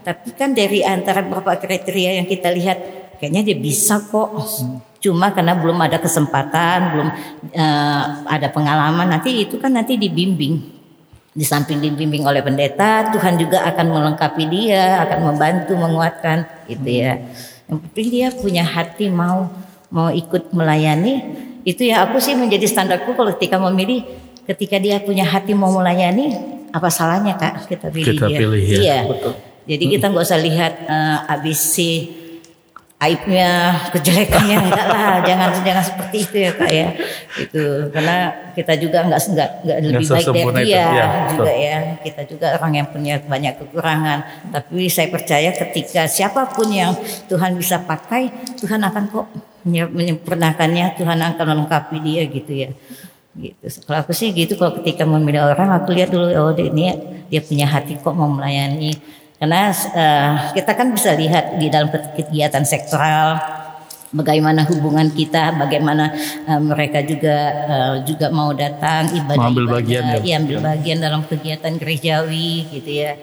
Tapi kan dari antara beberapa kriteria yang kita lihat kayaknya dia bisa kok. Cuma karena belum ada kesempatan belum eh, ada pengalaman nanti itu kan nanti dibimbing di samping dibimbing oleh pendeta, Tuhan juga akan melengkapi dia, akan membantu, menguatkan, gitu ya. Yang penting dia punya hati mau mau ikut melayani. Itu ya aku sih menjadi standarku kalau ketika memilih, ketika dia punya hati mau melayani, apa salahnya kak kita pilih Kita dia? pilih, ya. Iya. Betul. Jadi kita nggak usah lihat eh, abis si aibnya, kejelekannya enggak lah, jangan jangan seperti itu ya kak ya. Itu karena kita juga nggak nggak nggak lebih baik dari dia ya, juga betul. ya. Kita juga orang yang punya banyak kekurangan. Tapi saya percaya ketika siapa pun yang Tuhan bisa pakai, Tuhan akan kok menye- menyempurnakannya, Tuhan akan melengkapi dia gitu ya. Gitu. Kalau aku sih gitu, kalau ketika memilih orang, aku lihat dulu oh dia ini dia punya hati kok mau melayani. Karena eh, kita kan bisa lihat di dalam kegiatan sektoral bagaimana hubungan kita, bagaimana eh, mereka juga eh, juga mau datang ibadah Mengambil bagian ya. Iya, ambil bagian dalam kegiatan gerejawi gitu ya.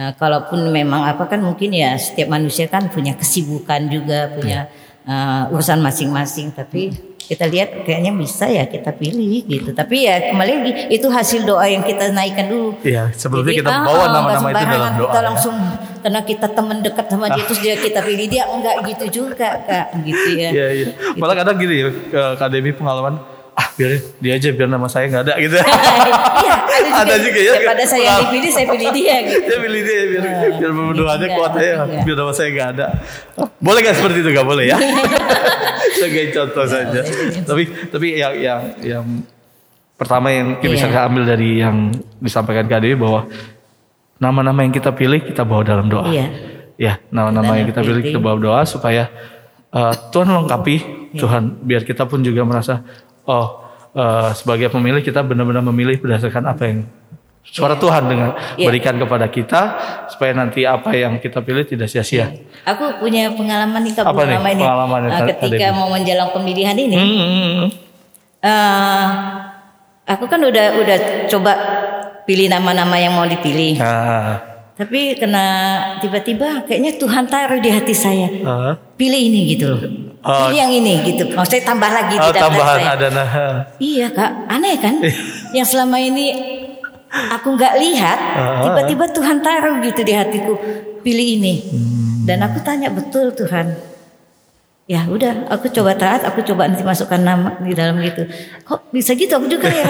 Nah, kalaupun memang apa kan mungkin ya setiap manusia kan punya kesibukan juga, punya eh, urusan masing-masing. Tapi kita lihat kayaknya bisa ya kita pilih gitu. Tapi ya kembali lagi itu hasil doa yang kita naikkan dulu. Iya, sebelumnya Jadi, kita ah, bawa nggak nama-nama itu dalam doa. Kita ya. langsung karena kita teman dekat sama dia terus dia kita pilih dia enggak gitu juga kak gitu ya. Iya, iya. Malah kadang gini ya, ke Kak pengalaman, ah biar dia aja biar nama saya nggak ada gitu. Iya, ada juga. Ada juga ya. Daripada saya yang dipilih, saya pilih dia gitu. Dia pilih dia biar biar berdoanya Iya, kuat ya, iya. biar nama saya nggak ada. Boleh nggak seperti itu? Nggak boleh ya. Sebagai contoh saja. Tapi tapi yang yang yang pertama yang kita bisa Iya. ambil dari yang disampaikan Kak Dewi bahwa nama-nama yang kita pilih kita bawa dalam doa. Iya. Ya, nama-nama yang kita pilih kita bawa doa supaya uh, Tuhan lengkapi Iya. Tuhan biar kita pun juga merasa oh uh, sebagai pemilih kita benar-benar memilih berdasarkan apa yang suara Tuhan dengan Iya. berikan kepada kita supaya nanti apa yang kita pilih tidak sia-sia. Aku punya pengalaman nih Apa nih pengalaman ini. pengalamannya, Nah, Kak ketika mau menjelang pemilihan ini, Hmm, eh, aku kan udah udah coba pilih nama-nama yang mau dipilih. Nah, Tapi kena tiba-tiba kayaknya Tuhan taruh di hati saya. uh, Pilih ini gitu loh. Oh. Pilih yang ini gitu. Maksudnya tambah lagi di oh, daftar tambahan saya. ada nah. Iya kak, aneh kan? yang selama ini aku nggak lihat, Ah. tiba-tiba Tuhan taruh gitu di hatiku, pilih ini. Hmm. Dan aku tanya betul Tuhan. Ya udah, aku coba taat, aku coba nanti masukkan nama di dalam gitu. Kok bisa gitu? Aku juga ya.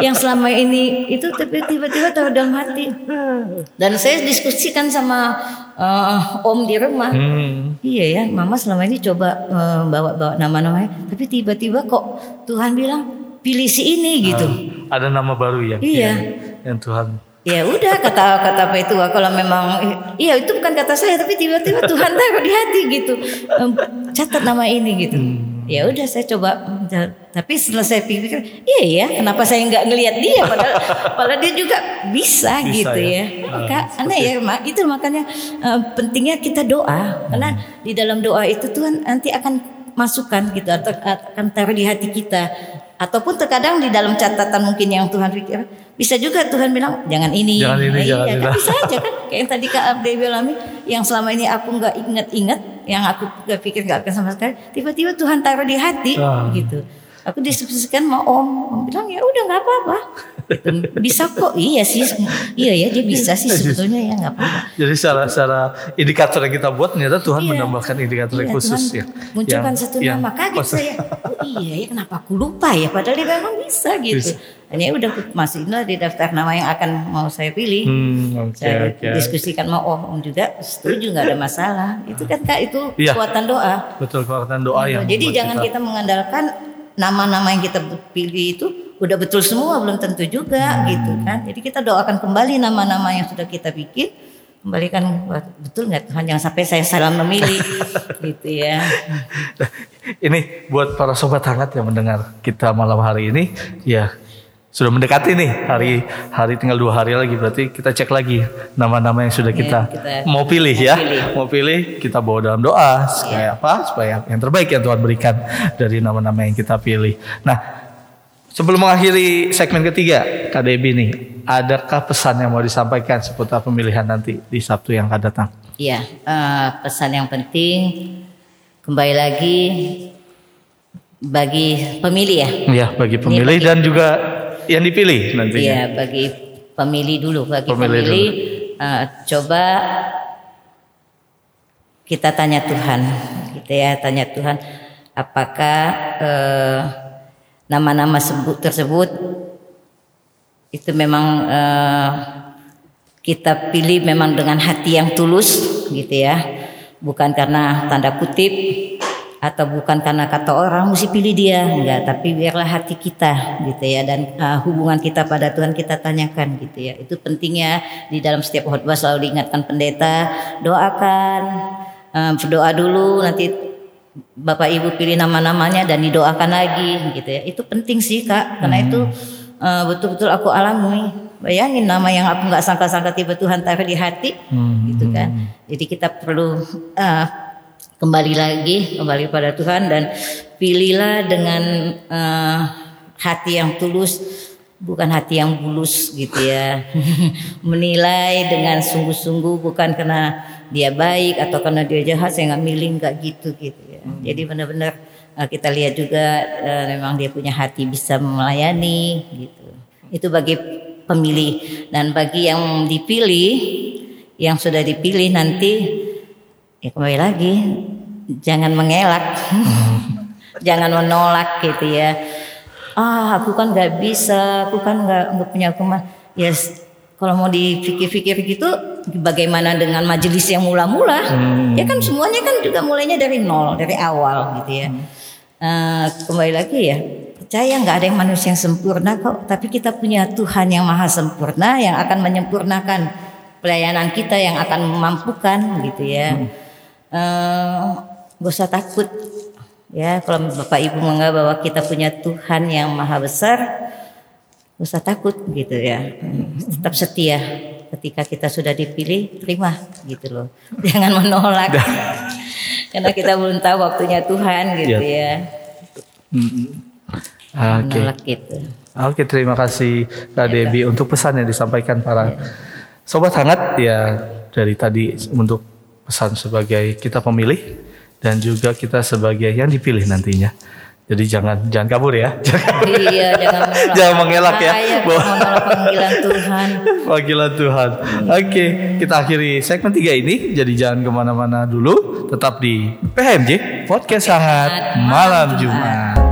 yang selama ini itu tapi tiba-tiba taruh dalam hati. Dan saya diskusikan sama eh, Om di rumah. Hmm. Iya ya, Mama selama ini coba eh, bawa-bawa nama-namanya, tapi tiba-tiba kok Tuhan bilang pilih si ini gitu. Ada nama baru ya. Iya. Yang, yang Tuhan. Ya udah kata kata apa itu kalau memang iya itu bukan kata saya tapi tiba-tiba Tuhan taruh di hati gitu. Catat nama ini gitu. Hmm. Ya udah saya coba tapi setelah saya pikir iya ya kenapa saya nggak ngelihat dia padahal padahal dia juga bisa, Bisa gitu ya. ya. Maka aneh ya Mak. itu makanya eh, pentingnya kita doa karena di dalam doa itu Tuhan nanti akan masukkan gitu atau akan taruh di hati kita ataupun terkadang di dalam catatan mungkin yang Tuhan pikir bisa juga Tuhan bilang jangan ini Jangan ini, Nah, jangan iya, ini. kan bisa aja kan kayak yang tadi Kak Abdi bilang yang selama ini aku nggak inget-inget yang aku gak pikir gak akan sama sekali tiba-tiba Tuhan taruh di hati Ah. gitu aku diskusikan sama Om Om bilang ya udah nggak apa-apa Bisa kok iya sih iya ya dia bisa sih sebetulnya ya nggak apa-apa Jadi secara secara indikator yang kita buat ternyata Tuhan Iya. menambahkan indikator yang Iya, khusus Tuhan ya. Munculkan Yang- satu yang nama kaget pas- saya. Oh iya ya kenapa aku lupa ya padahal dia memang bisa gitu. Bisa. Hanya udah masukin lah di daftar nama yang akan mau saya pilih. Hmm, oke saya oke. diskusikan sama Om, Om juga setuju nggak ada masalah. Itu kan Kak itu Iya. kekuatan doa. Betul kekuatan doa yang Jadi jangan kita mengandalkan nama-nama yang kita pilih itu udah betul semua belum tentu juga Hmm. gitu kan. Jadi kita doakan kembali nama-nama yang sudah kita bikin kembalikan betul nggak Tuhan jangan sampai saya salah memilih gitu ya. Ini buat para sobat hangat yang mendengar kita malam hari ini, ya sudah mendekati nih hari hari tinggal dua hari lagi berarti kita cek lagi nama-nama yang sudah kita, kita mau pilih mau ya pilih. mau pilih kita bawa dalam doa supaya apa supaya yang terbaik yang Tuhan berikan dari nama-nama yang kita pilih. Nah sebelum mengakhiri segmen ketiga Kak Debbie nih adakah pesan yang mau disampaikan seputar pemilihan nanti di Sabtu yang akan datang? Iya, eh, pesan yang penting kembali lagi bagi pemilih ya. Ya bagi pemilih bagi- dan juga yang dipilih nantinya. Iya, bagi pemilih dulu bagi Pemilih pemilih, eh, coba kita tanya Tuhan gitu ya tanya Tuhan apakah eh, nama-nama sebut tersebut itu memang eh, kita pilih memang dengan hati yang tulus gitu ya bukan karena tanda kutip atau bukan karena kata orang mesti pilih dia. Enggak tapi biarlah hati kita gitu ya. Dan uh, hubungan kita pada Tuhan kita tanyakan gitu ya. Itu pentingnya di dalam setiap khotbah selalu diingatkan pendeta doakan uh, berdoa dulu nanti Bapak Ibu pilih nama-namanya dan didoakan lagi gitu ya. Itu penting sih kak. Karena itu uh, betul-betul aku alami. Bayangin nama yang aku nggak sangka-sangka tiba Tuhan taruh di hati gitu kan. jadi kita perlu uh, kembali lagi kembali pada Tuhan dan pilihlah dengan uh, hati yang tulus bukan hati yang bulus gitu ya. Menilai dengan sungguh-sungguh bukan karena dia baik atau karena dia jahat saya nggak milih nggak gitu gitu ya. Jadi benar-benar uh, kita lihat juga uh, memang dia punya hati bisa melayani gitu. Itu bagi pemilih. Dan bagi yang dipilih yang sudah dipilih nanti ya kembali lagi. Jangan mengelak. Jangan menolak gitu ya. Ah aku kan nggak bisa aku kan nggak nggak punya kemah ya s- kalau mau dipikir-pikir gitu bagaimana dengan majelis yang mula-mula? Ya kan semuanya kan juga mulainya dari nol dari awal gitu ya. Eh, kembali lagi ya. Percaya nggak ada yang manusia yang sempurna kok tapi kita punya Tuhan yang maha sempurna yang akan menyempurnakan pelayanan kita yang akan memampukan gitu ya Eh, gak usah takut. Ya kalau bapak ibu menganggap bahwa kita punya Tuhan yang maha besar gak usah takut gitu ya. Tetap setia ketika kita sudah dipilih terima gitu loh. Jangan menolak. Karena kita belum tahu waktunya Tuhan gitu Iya. ya. Oke. menolak gitu. Oke, terima kasih Kak Debbie untuk pesan yang disampaikan para sobat hangat. Ya dari tadi untuk pesan sebagai kita pemilih dan juga kita sebagai yang dipilih nantinya. Jadi jangan jangan kabur ya. iya jangan menolak Jangan mengelak ya. Bahaya menolak panggilan Tuhan Panggilan Tuhan. Oke, kita akhiri segmen 3 ini. Jadi jangan ke mana-mana dulu. Tetap di PHMJ Podcast Sangat Malam Jumat.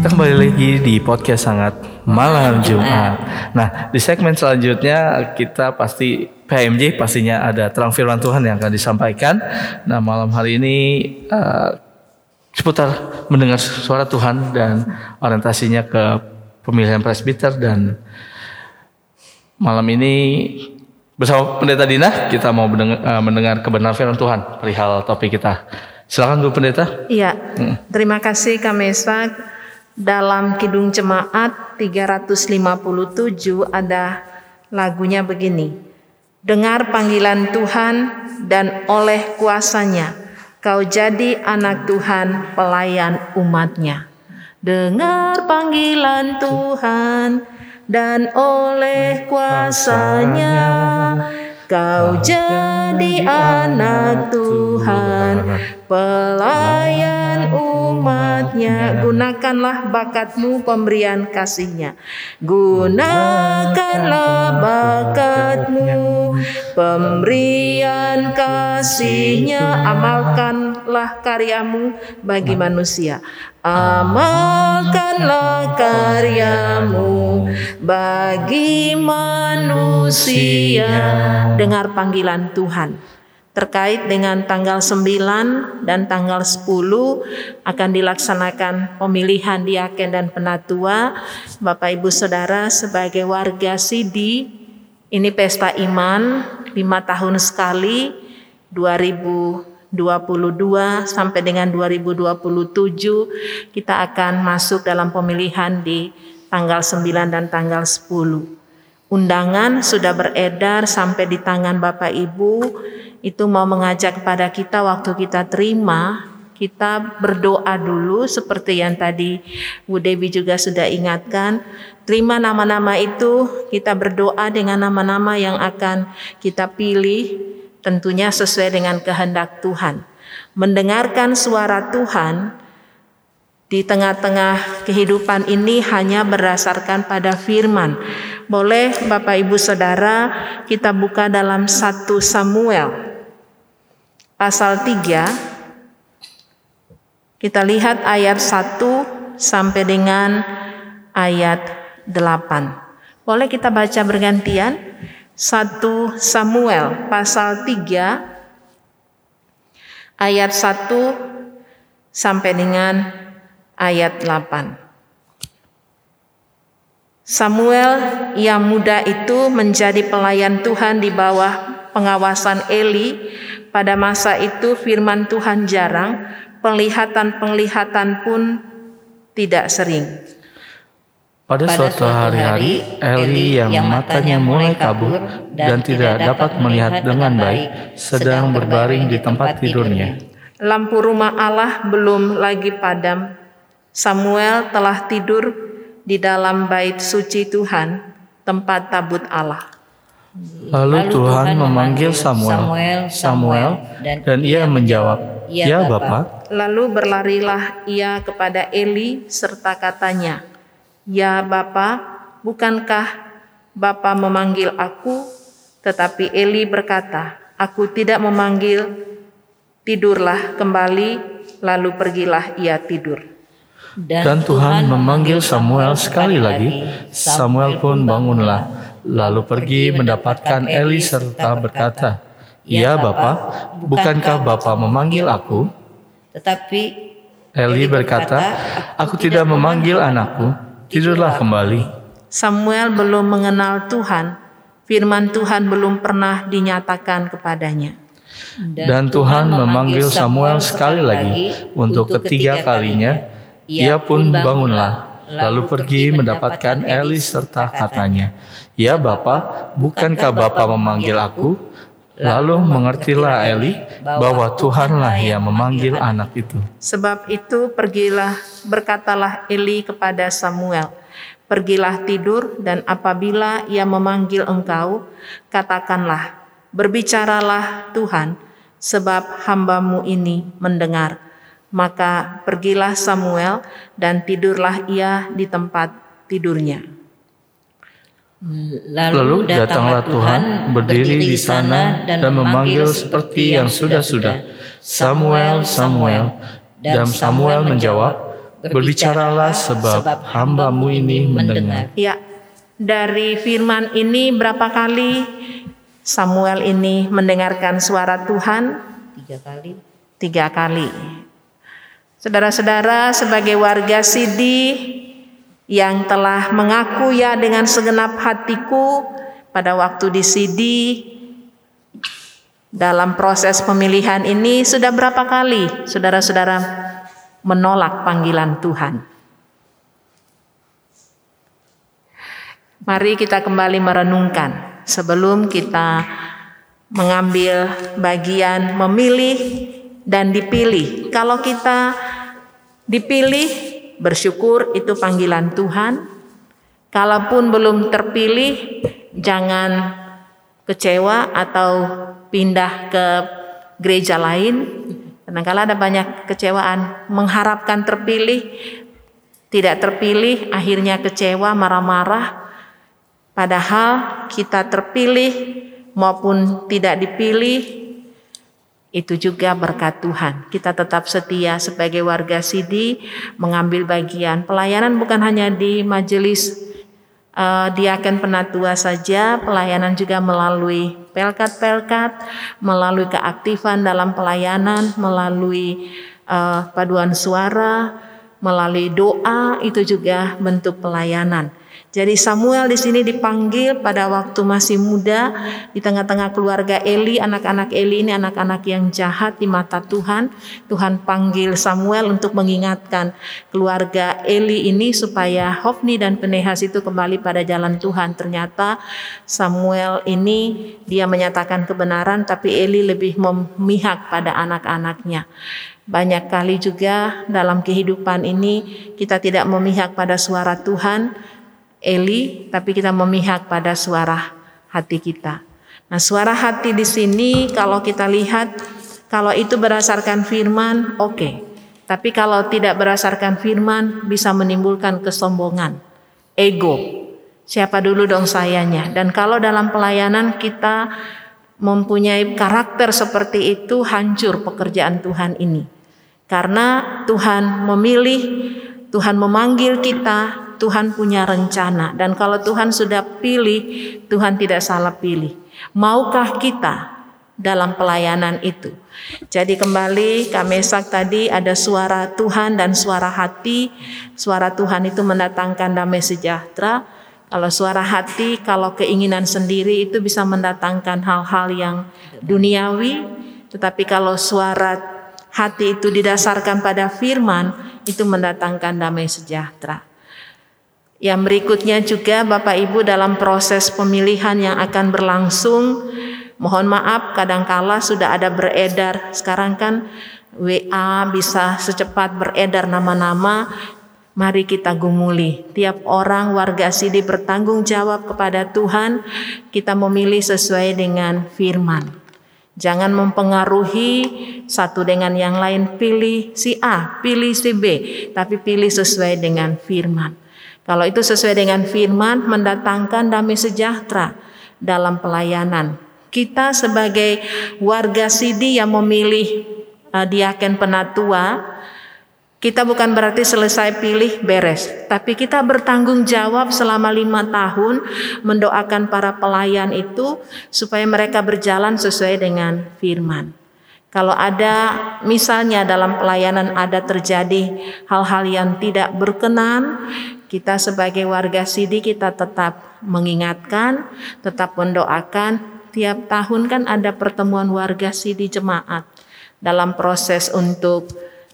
Kita kembali lagi di podcast sangat malam Jumat. Nah, di segmen selanjutnya kita pasti PMJ pastinya ada terang firman Tuhan yang akan disampaikan. Nah, malam hari ini eh, seputar mendengar suara Tuhan dan orientasinya ke pemilihan presbiter dan malam ini bersama Pendeta Dina kita mau mendengar, eh, mendengar kebenaran firman Tuhan perihal topik kita. Silakan Bu Pendeta. Iya, terima kasih Kamesak. Dalam Kidung Jemaat 357 ada lagunya begini. Dengar panggilan Tuhan dan oleh kuasanya kau jadi anak Tuhan pelayan umatnya. Dengar panggilan Tuhan dan oleh kuasanya kau jadi anak Tuhan pelayan umatnya. gunakanlah bakatmu pemberian kasihnya. Gunakanlah bakatmu pemberian kasihnya. amalkanlah karyamu bagi manusia. Amalkanlah karyamu bagi manusia. Dengar panggilan Tuhan terkait dengan tanggal 9 dan tanggal 10 akan dilaksanakan pemilihan diaken dan penatua. Bapak Ibu Saudara sebagai warga Sidi ini pesta iman lima tahun sekali 2022 sampai dengan 2027 kita akan masuk dalam pemilihan di tanggal 9 dan tanggal 10 undangan sudah beredar sampai di tangan Bapak Ibu. Itu mau mengajak kepada kita waktu kita terima kita berdoa dulu seperti yang tadi Bu Dewi juga sudah ingatkan. Terima nama-nama itu kita berdoa dengan nama-nama yang akan kita pilih tentunya sesuai dengan kehendak Tuhan. Mendengarkan suara Tuhan di tengah-tengah kehidupan ini hanya berdasarkan pada firman. Boleh Bapak Ibu Saudara kita buka dalam 1 Samuel pasal 3 kita lihat ayat 1 sampai dengan ayat 8. Boleh kita baca bergantian? 1 Samuel pasal 3 ayat 1 sampai dengan ayat 8. Samuel yang muda itu menjadi pelayan Tuhan di bawah pengawasan Eli. Pada masa itu firman Tuhan jarang, penglihatan-penglihatan pun tidak sering. Pada suatu hari-hari, Eli yang matanya mulai kabur dan tidak dapat melihat dengan baik, sedang berbaring di tempat tidurnya. Lampu rumah Allah belum lagi padam, Samuel telah tidur di dalam bait suci Tuhan, tempat tabut Allah. Lalu Tuhan memanggil Samuel, Samuel, dan ia menjawab, "Ya, Bapa." Lalu berlarilah ia kepada Eli serta katanya, "Ya Bapa, bukankah Bapa memanggil aku?" Tetapi Eli berkata, "Aku tidak memanggil, tidurlah kembali." Lalu pergilah ia tidur. Dan Tuhan memanggil Samuel sekali lagi. Samuel pun bangunlah, lalu pergi mendapatkan Eli serta berkata, Ya Bapa, bukankah Bapa memanggil aku? Tetapi Eli berkata, Aku tidak memanggil anakku, tidurlah kembali. Samuel belum mengenal Tuhan, firman Tuhan belum pernah dinyatakan kepadanya. Dan Tuhan memanggil Samuel sekali lagi untuk ketiga kalinya, ia pun bangunlah, lalu pergi mendapatkan Eli serta katanya, Ya Bapa, bukankah Bapa memanggil aku? Lalu mengertilah Eli bahwa Tuhanlah yang memanggil anak itu. Sebab itu pergilah, berkatalah Eli kepada Samuel, Pergilah tidur dan apabila ia memanggil engkau, katakanlah, berbicaralah Tuhan, sebab hambamu ini mendengar. Maka pergilah Samuel dan tidurlah ia di tempat tidurnya. Lalu datanglah Tuhan berdiri di sana dan memanggil seperti yang sudah-sudah, Samuel, Samuel. Dan Samuel menjawab, berbicaralah sebab hambamu ini mendengar. Ya, dari firman ini berapa kali Samuel ini mendengarkan suara Tuhan? tiga kali Tiga kali. Saudara-saudara, sebagai warga Sidi yang telah mengaku ya dengan segenap hatiku pada waktu di Sidi dalam proses pemilihan ini sudah berapa kali saudara-saudara menolak panggilan Tuhan? Mari kita kembali merenungkan sebelum kita mengambil bagian memilih dan dipilih. Kalau kita dipilih, bersyukur itu panggilan Tuhan. Kalaupun belum terpilih, jangan kecewa atau pindah ke gereja lain. Kadang-kadang ada banyak kecewaan, mengharapkan terpilih, tidak terpilih, akhirnya kecewa, marah-marah. Padahal kita terpilih maupun tidak dipilih, itu juga berkat Tuhan. Kita tetap setia sebagai warga Sidi mengambil bagian pelayanan bukan hanya di majelis uh, diaken penatua saja, pelayanan juga melalui pelkat-pelkat, melalui keaktifan dalam pelayanan, melalui uh, paduan suara, melalui doa itu juga bentuk pelayanan. Jadi Samuel di sini dipanggil pada waktu masih muda di tengah-tengah keluarga Eli, anak-anak Eli ini anak-anak yang jahat di mata Tuhan. Tuhan panggil Samuel untuk mengingatkan keluarga Eli ini supaya Hofni dan Penehas itu kembali pada jalan Tuhan. Ternyata Samuel ini dia menyatakan kebenaran tapi Eli lebih memihak pada anak-anaknya. Banyak kali juga dalam kehidupan ini kita tidak memihak pada suara Tuhan, Eli, tapi kita memihak pada suara hati kita. Nah, suara hati di sini kalau kita lihat Kalau itu berdasarkan firman, oke. Okay. Tapi kalau tidak berdasarkan firman, bisa menimbulkan kesombongan, ego. Siapa dulu dong sayanya? Dan kalau dalam pelayanan kita mempunyai karakter seperti itu, hancur pekerjaan Tuhan ini. Karena Tuhan memilih, Tuhan memanggil kita, Tuhan punya rencana. Dan kalau Tuhan sudah pilih, Tuhan tidak salah pilih. Maukah kita dalam pelayanan itu? Jadi kembali Kamesak tadi ada suara Tuhan dan suara hati. Suara Tuhan itu mendatangkan damai sejahtera. Kalau suara hati, kalau keinginan sendiri itu bisa mendatangkan hal-hal yang duniawi. Tetapi kalau suara hati itu didasarkan pada firman, itu mendatangkan damai sejahtera. Yang berikutnya juga Bapak Ibu dalam proses pemilihan yang akan berlangsung, mohon maaf kadangkala sudah ada beredar, sekarang kan WA bisa secepat beredar nama-nama, mari kita gumuli. Tiap orang warga sidi bertanggung jawab kepada Tuhan, kita memilih sesuai dengan firman. Jangan mempengaruhi satu dengan yang lain, pilih si A, pilih si B, tapi pilih sesuai dengan firman. Kalau itu sesuai dengan firman, mendatangkan damai sejahtera dalam pelayanan. Kita sebagai warga Sidi yang memilih uh, diaken penatua, kita bukan berarti selesai pilih beres, tapi kita bertanggung jawab selama lima tahun mendoakan para pelayan itu supaya mereka berjalan sesuai dengan firman. Kalau ada misalnya dalam pelayanan ada terjadi hal-hal yang tidak berkenan, kita sebagai warga Sidi kita tetap mengingatkan, tetap mendoakan. Tiap tahun kan ada pertemuan warga Sidi jemaat dalam proses untuk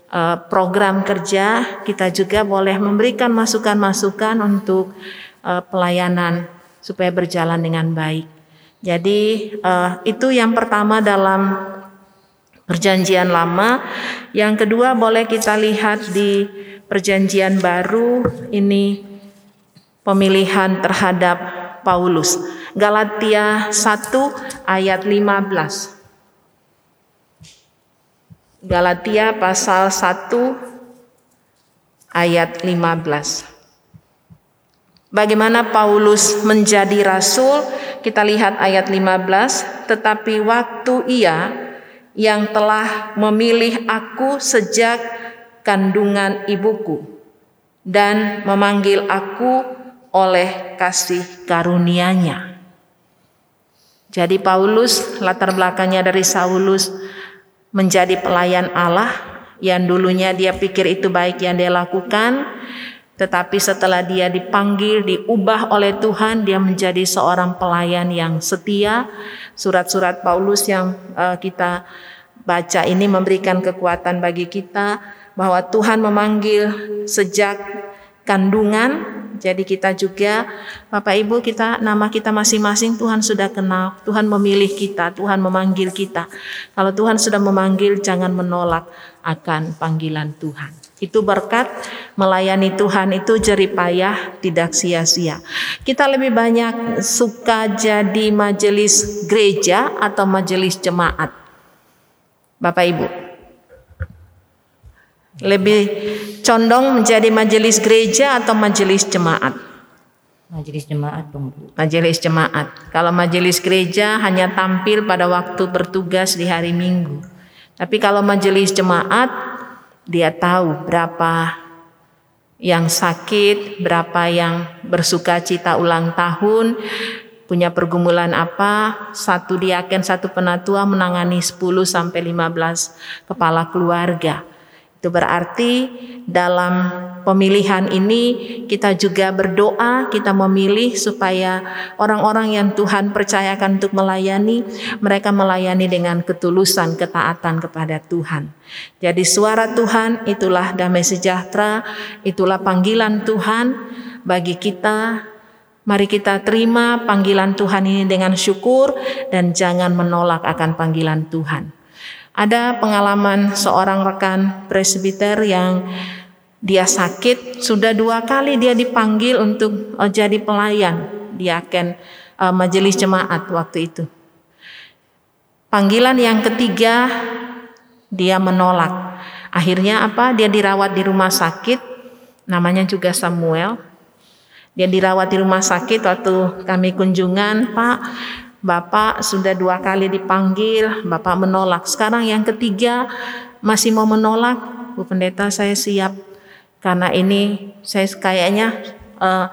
Eh, program kerja, kita juga boleh memberikan masukan-masukan untuk eh, pelayanan supaya berjalan dengan baik. Jadi eh, itu yang pertama dalam perjanjian lama. Yang kedua boleh kita lihat di perjanjian baru ini pemilihan terhadap Paulus. Galatia 1 ayat 15. Galatia pasal 1 ayat 15. Bagaimana Paulus menjadi rasul? Kita lihat ayat 15, tetapi waktu ia yang telah memilih aku sejak kandungan ibuku dan memanggil aku oleh kasih karunia-Nya. Jadi Paulus latar belakangnya dari Saulus menjadi pelayan Allah yang dulunya dia pikir itu baik yang dia lakukan tetapi setelah dia dipanggil diubah oleh Tuhan dia menjadi seorang pelayan yang setia surat-surat Paulus yang uh, kita baca ini memberikan kekuatan bagi kita bahwa Tuhan memanggil sejak kandungan jadi kita juga Bapak Ibu kita nama kita masing-masing Tuhan sudah kenal. Tuhan memilih kita, Tuhan memanggil kita. Kalau Tuhan sudah memanggil jangan menolak akan panggilan Tuhan. Itu berkat melayani Tuhan itu jeripayah tidak sia-sia. Kita lebih banyak suka jadi majelis gereja atau majelis jemaat. Bapak Ibu, lebih condong menjadi majelis gereja atau majelis jemaat? Majelis jemaat, Bu. Majelis jemaat. Kalau majelis gereja hanya tampil pada waktu bertugas di hari Minggu. Tapi kalau majelis jemaat, dia tahu berapa yang sakit, berapa yang bersuka cita ulang tahun, punya pergumulan apa, satu diaken, satu penatua menangani 10 sampai 15 kepala keluarga. Itu berarti dalam pemilihan ini kita juga berdoa, kita memilih supaya orang-orang yang Tuhan percayakan untuk melayani, mereka melayani dengan ketulusan, ketaatan kepada Tuhan. Jadi suara Tuhan itulah damai sejahtera, itulah panggilan Tuhan bagi kita Mari kita terima panggilan Tuhan ini dengan syukur dan jangan menolak akan panggilan Tuhan. Ada pengalaman seorang rekan presbiter yang dia sakit, sudah dua kali dia dipanggil untuk uh, jadi pelayan di aken uh, majelis jemaat waktu itu. Panggilan yang ketiga dia menolak. Akhirnya apa? Dia dirawat di rumah sakit, namanya juga Samuel. Dia dirawat di rumah sakit waktu kami kunjungan, Pak, Bapak sudah dua kali dipanggil, Bapak menolak. Sekarang yang ketiga masih mau menolak, Bu Pendeta saya siap. Karena ini saya kayaknya uh,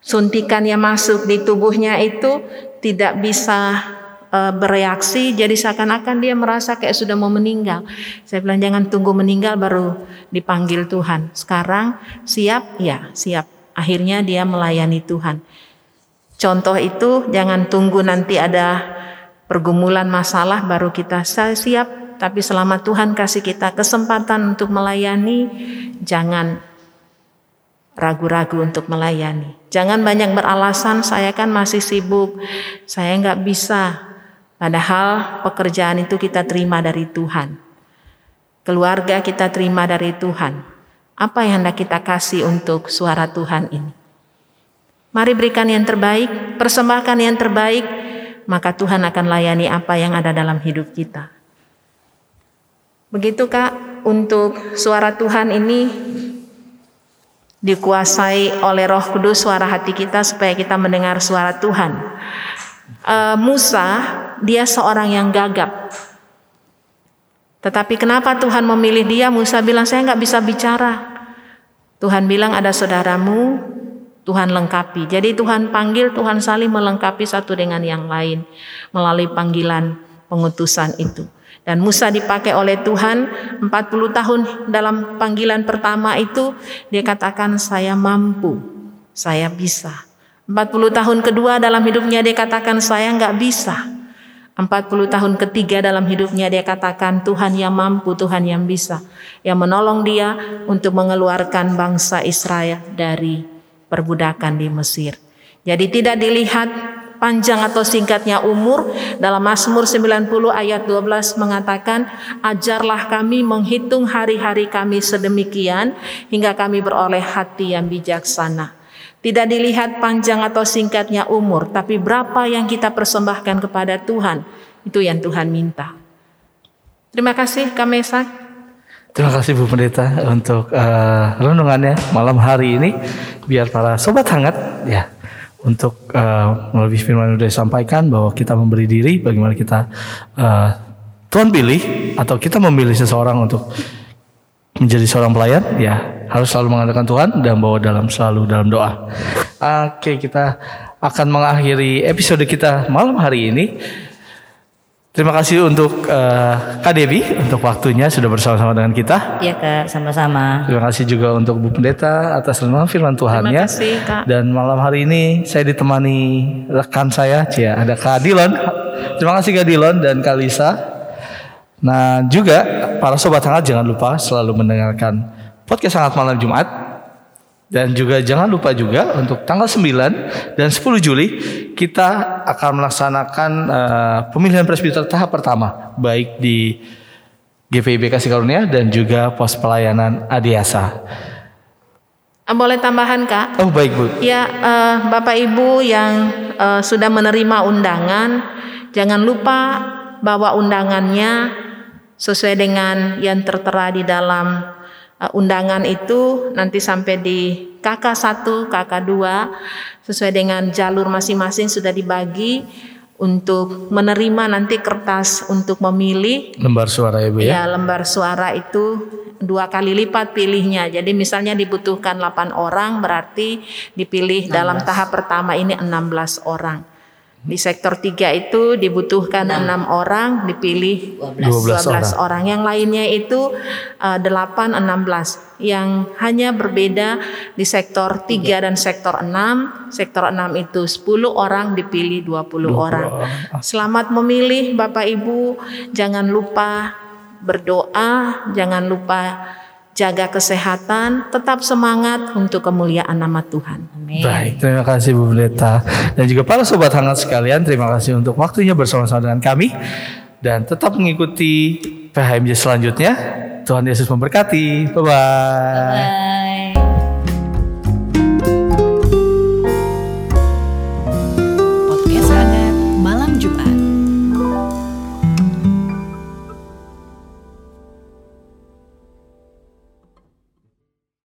suntikan yang masuk di tubuhnya itu tidak bisa uh, bereaksi jadi seakan-akan dia merasa kayak sudah mau meninggal. Saya bilang jangan tunggu meninggal baru dipanggil Tuhan. Sekarang siap? Ya, siap. Akhirnya dia melayani Tuhan. Contoh itu jangan tunggu nanti ada pergumulan masalah baru kita siap, tapi selama Tuhan kasih kita kesempatan untuk melayani, jangan ragu-ragu untuk melayani. Jangan banyak beralasan, saya kan masih sibuk, saya nggak bisa. Padahal pekerjaan itu kita terima dari Tuhan. Keluarga kita terima dari Tuhan. Apa yang hendak kita kasih untuk suara Tuhan ini? Mari berikan yang terbaik, persembahkan yang terbaik, maka Tuhan akan layani apa yang ada dalam hidup kita. Begitu Kak, untuk suara Tuhan ini dikuasai oleh Roh Kudus suara hati kita supaya kita mendengar suara Tuhan. Uh, Musa dia seorang yang gagap. Tetapi kenapa Tuhan memilih dia? Musa bilang, saya nggak bisa bicara. Tuhan bilang ada saudaramu, Tuhan lengkapi. Jadi Tuhan panggil, Tuhan saling melengkapi satu dengan yang lain melalui panggilan pengutusan itu. Dan Musa dipakai oleh Tuhan 40 tahun dalam panggilan pertama itu dia katakan saya mampu, saya bisa. 40 tahun kedua dalam hidupnya dia katakan saya nggak bisa. 40 tahun ketiga dalam hidupnya dia katakan Tuhan yang mampu, Tuhan yang bisa. Yang menolong dia untuk mengeluarkan bangsa Israel dari perbudakan di Mesir. Jadi tidak dilihat panjang atau singkatnya umur dalam Mazmur 90 ayat 12 mengatakan ajarlah kami menghitung hari-hari kami sedemikian hingga kami beroleh hati yang bijaksana. Tidak dilihat panjang atau singkatnya umur, tapi berapa yang kita persembahkan kepada Tuhan, itu yang Tuhan minta. Terima kasih Kamesak. Terima kasih Bu Pendeta untuk uh, renungannya malam hari ini. Biar para sobat hangat ya untuk uh, melalui firman yang sudah disampaikan bahwa kita memberi diri bagaimana kita uh, Tuhan pilih atau kita memilih seseorang untuk menjadi seorang pelayan ya harus selalu mengandalkan Tuhan dan bawa dalam selalu dalam doa. Oke, kita akan mengakhiri episode kita malam hari ini. Terima kasih untuk uh, Kak Devi untuk waktunya sudah bersama-sama dengan kita. Iya Kak, sama-sama. Terima kasih juga untuk Bu Pendeta atas renungan firman Tuhan Terima ya. kasih Kak. Dan malam hari ini saya ditemani rekan saya, Cia, ada Kak Dilon. Terima kasih Kak Dilon dan Kak Lisa. Nah juga para sobat hangat jangan lupa selalu mendengarkan podcast sangat malam Jumat dan juga jangan lupa juga untuk tanggal 9 dan 10 Juli kita akan melaksanakan uh, pemilihan presbiter tahap pertama baik di GPIB Kasih Karunia dan juga pos pelayanan Adiasa. Ah, Boleh tambahan Kak? Oh baik Bu. Ya, eh, Bapak Ibu yang eh, sudah menerima undangan, jangan lupa bawa undangannya sesuai dengan yang tertera di dalam eh, undangan itu nanti sampai di KK1, KK2 sesuai dengan jalur masing-masing sudah dibagi untuk menerima nanti kertas untuk memilih Lembar suara ya Bu ya. Ya, lembar suara itu dua kali lipat pilihnya. Jadi misalnya dibutuhkan 8 orang berarti dipilih dalam tahap pertama ini 16 orang. Di sektor 3 itu dibutuhkan 6 orang, dipilih 12 12 orang. Yang lainnya itu uh, 8 16. Yang hanya berbeda di sektor 3 dan sektor 6. Sektor 6 itu 10 orang dipilih 20 orang. Selamat memilih Bapak Ibu. Jangan lupa berdoa, jangan lupa jaga kesehatan, tetap semangat untuk kemuliaan nama Tuhan. Amin. Baik, terima kasih Bu Pendeta dan juga para sobat hangat sekalian. Terima kasih untuk waktunya bersama-sama dengan kami dan tetap mengikuti PHMJ selanjutnya. Tuhan Yesus memberkati. Bye bye. Bye.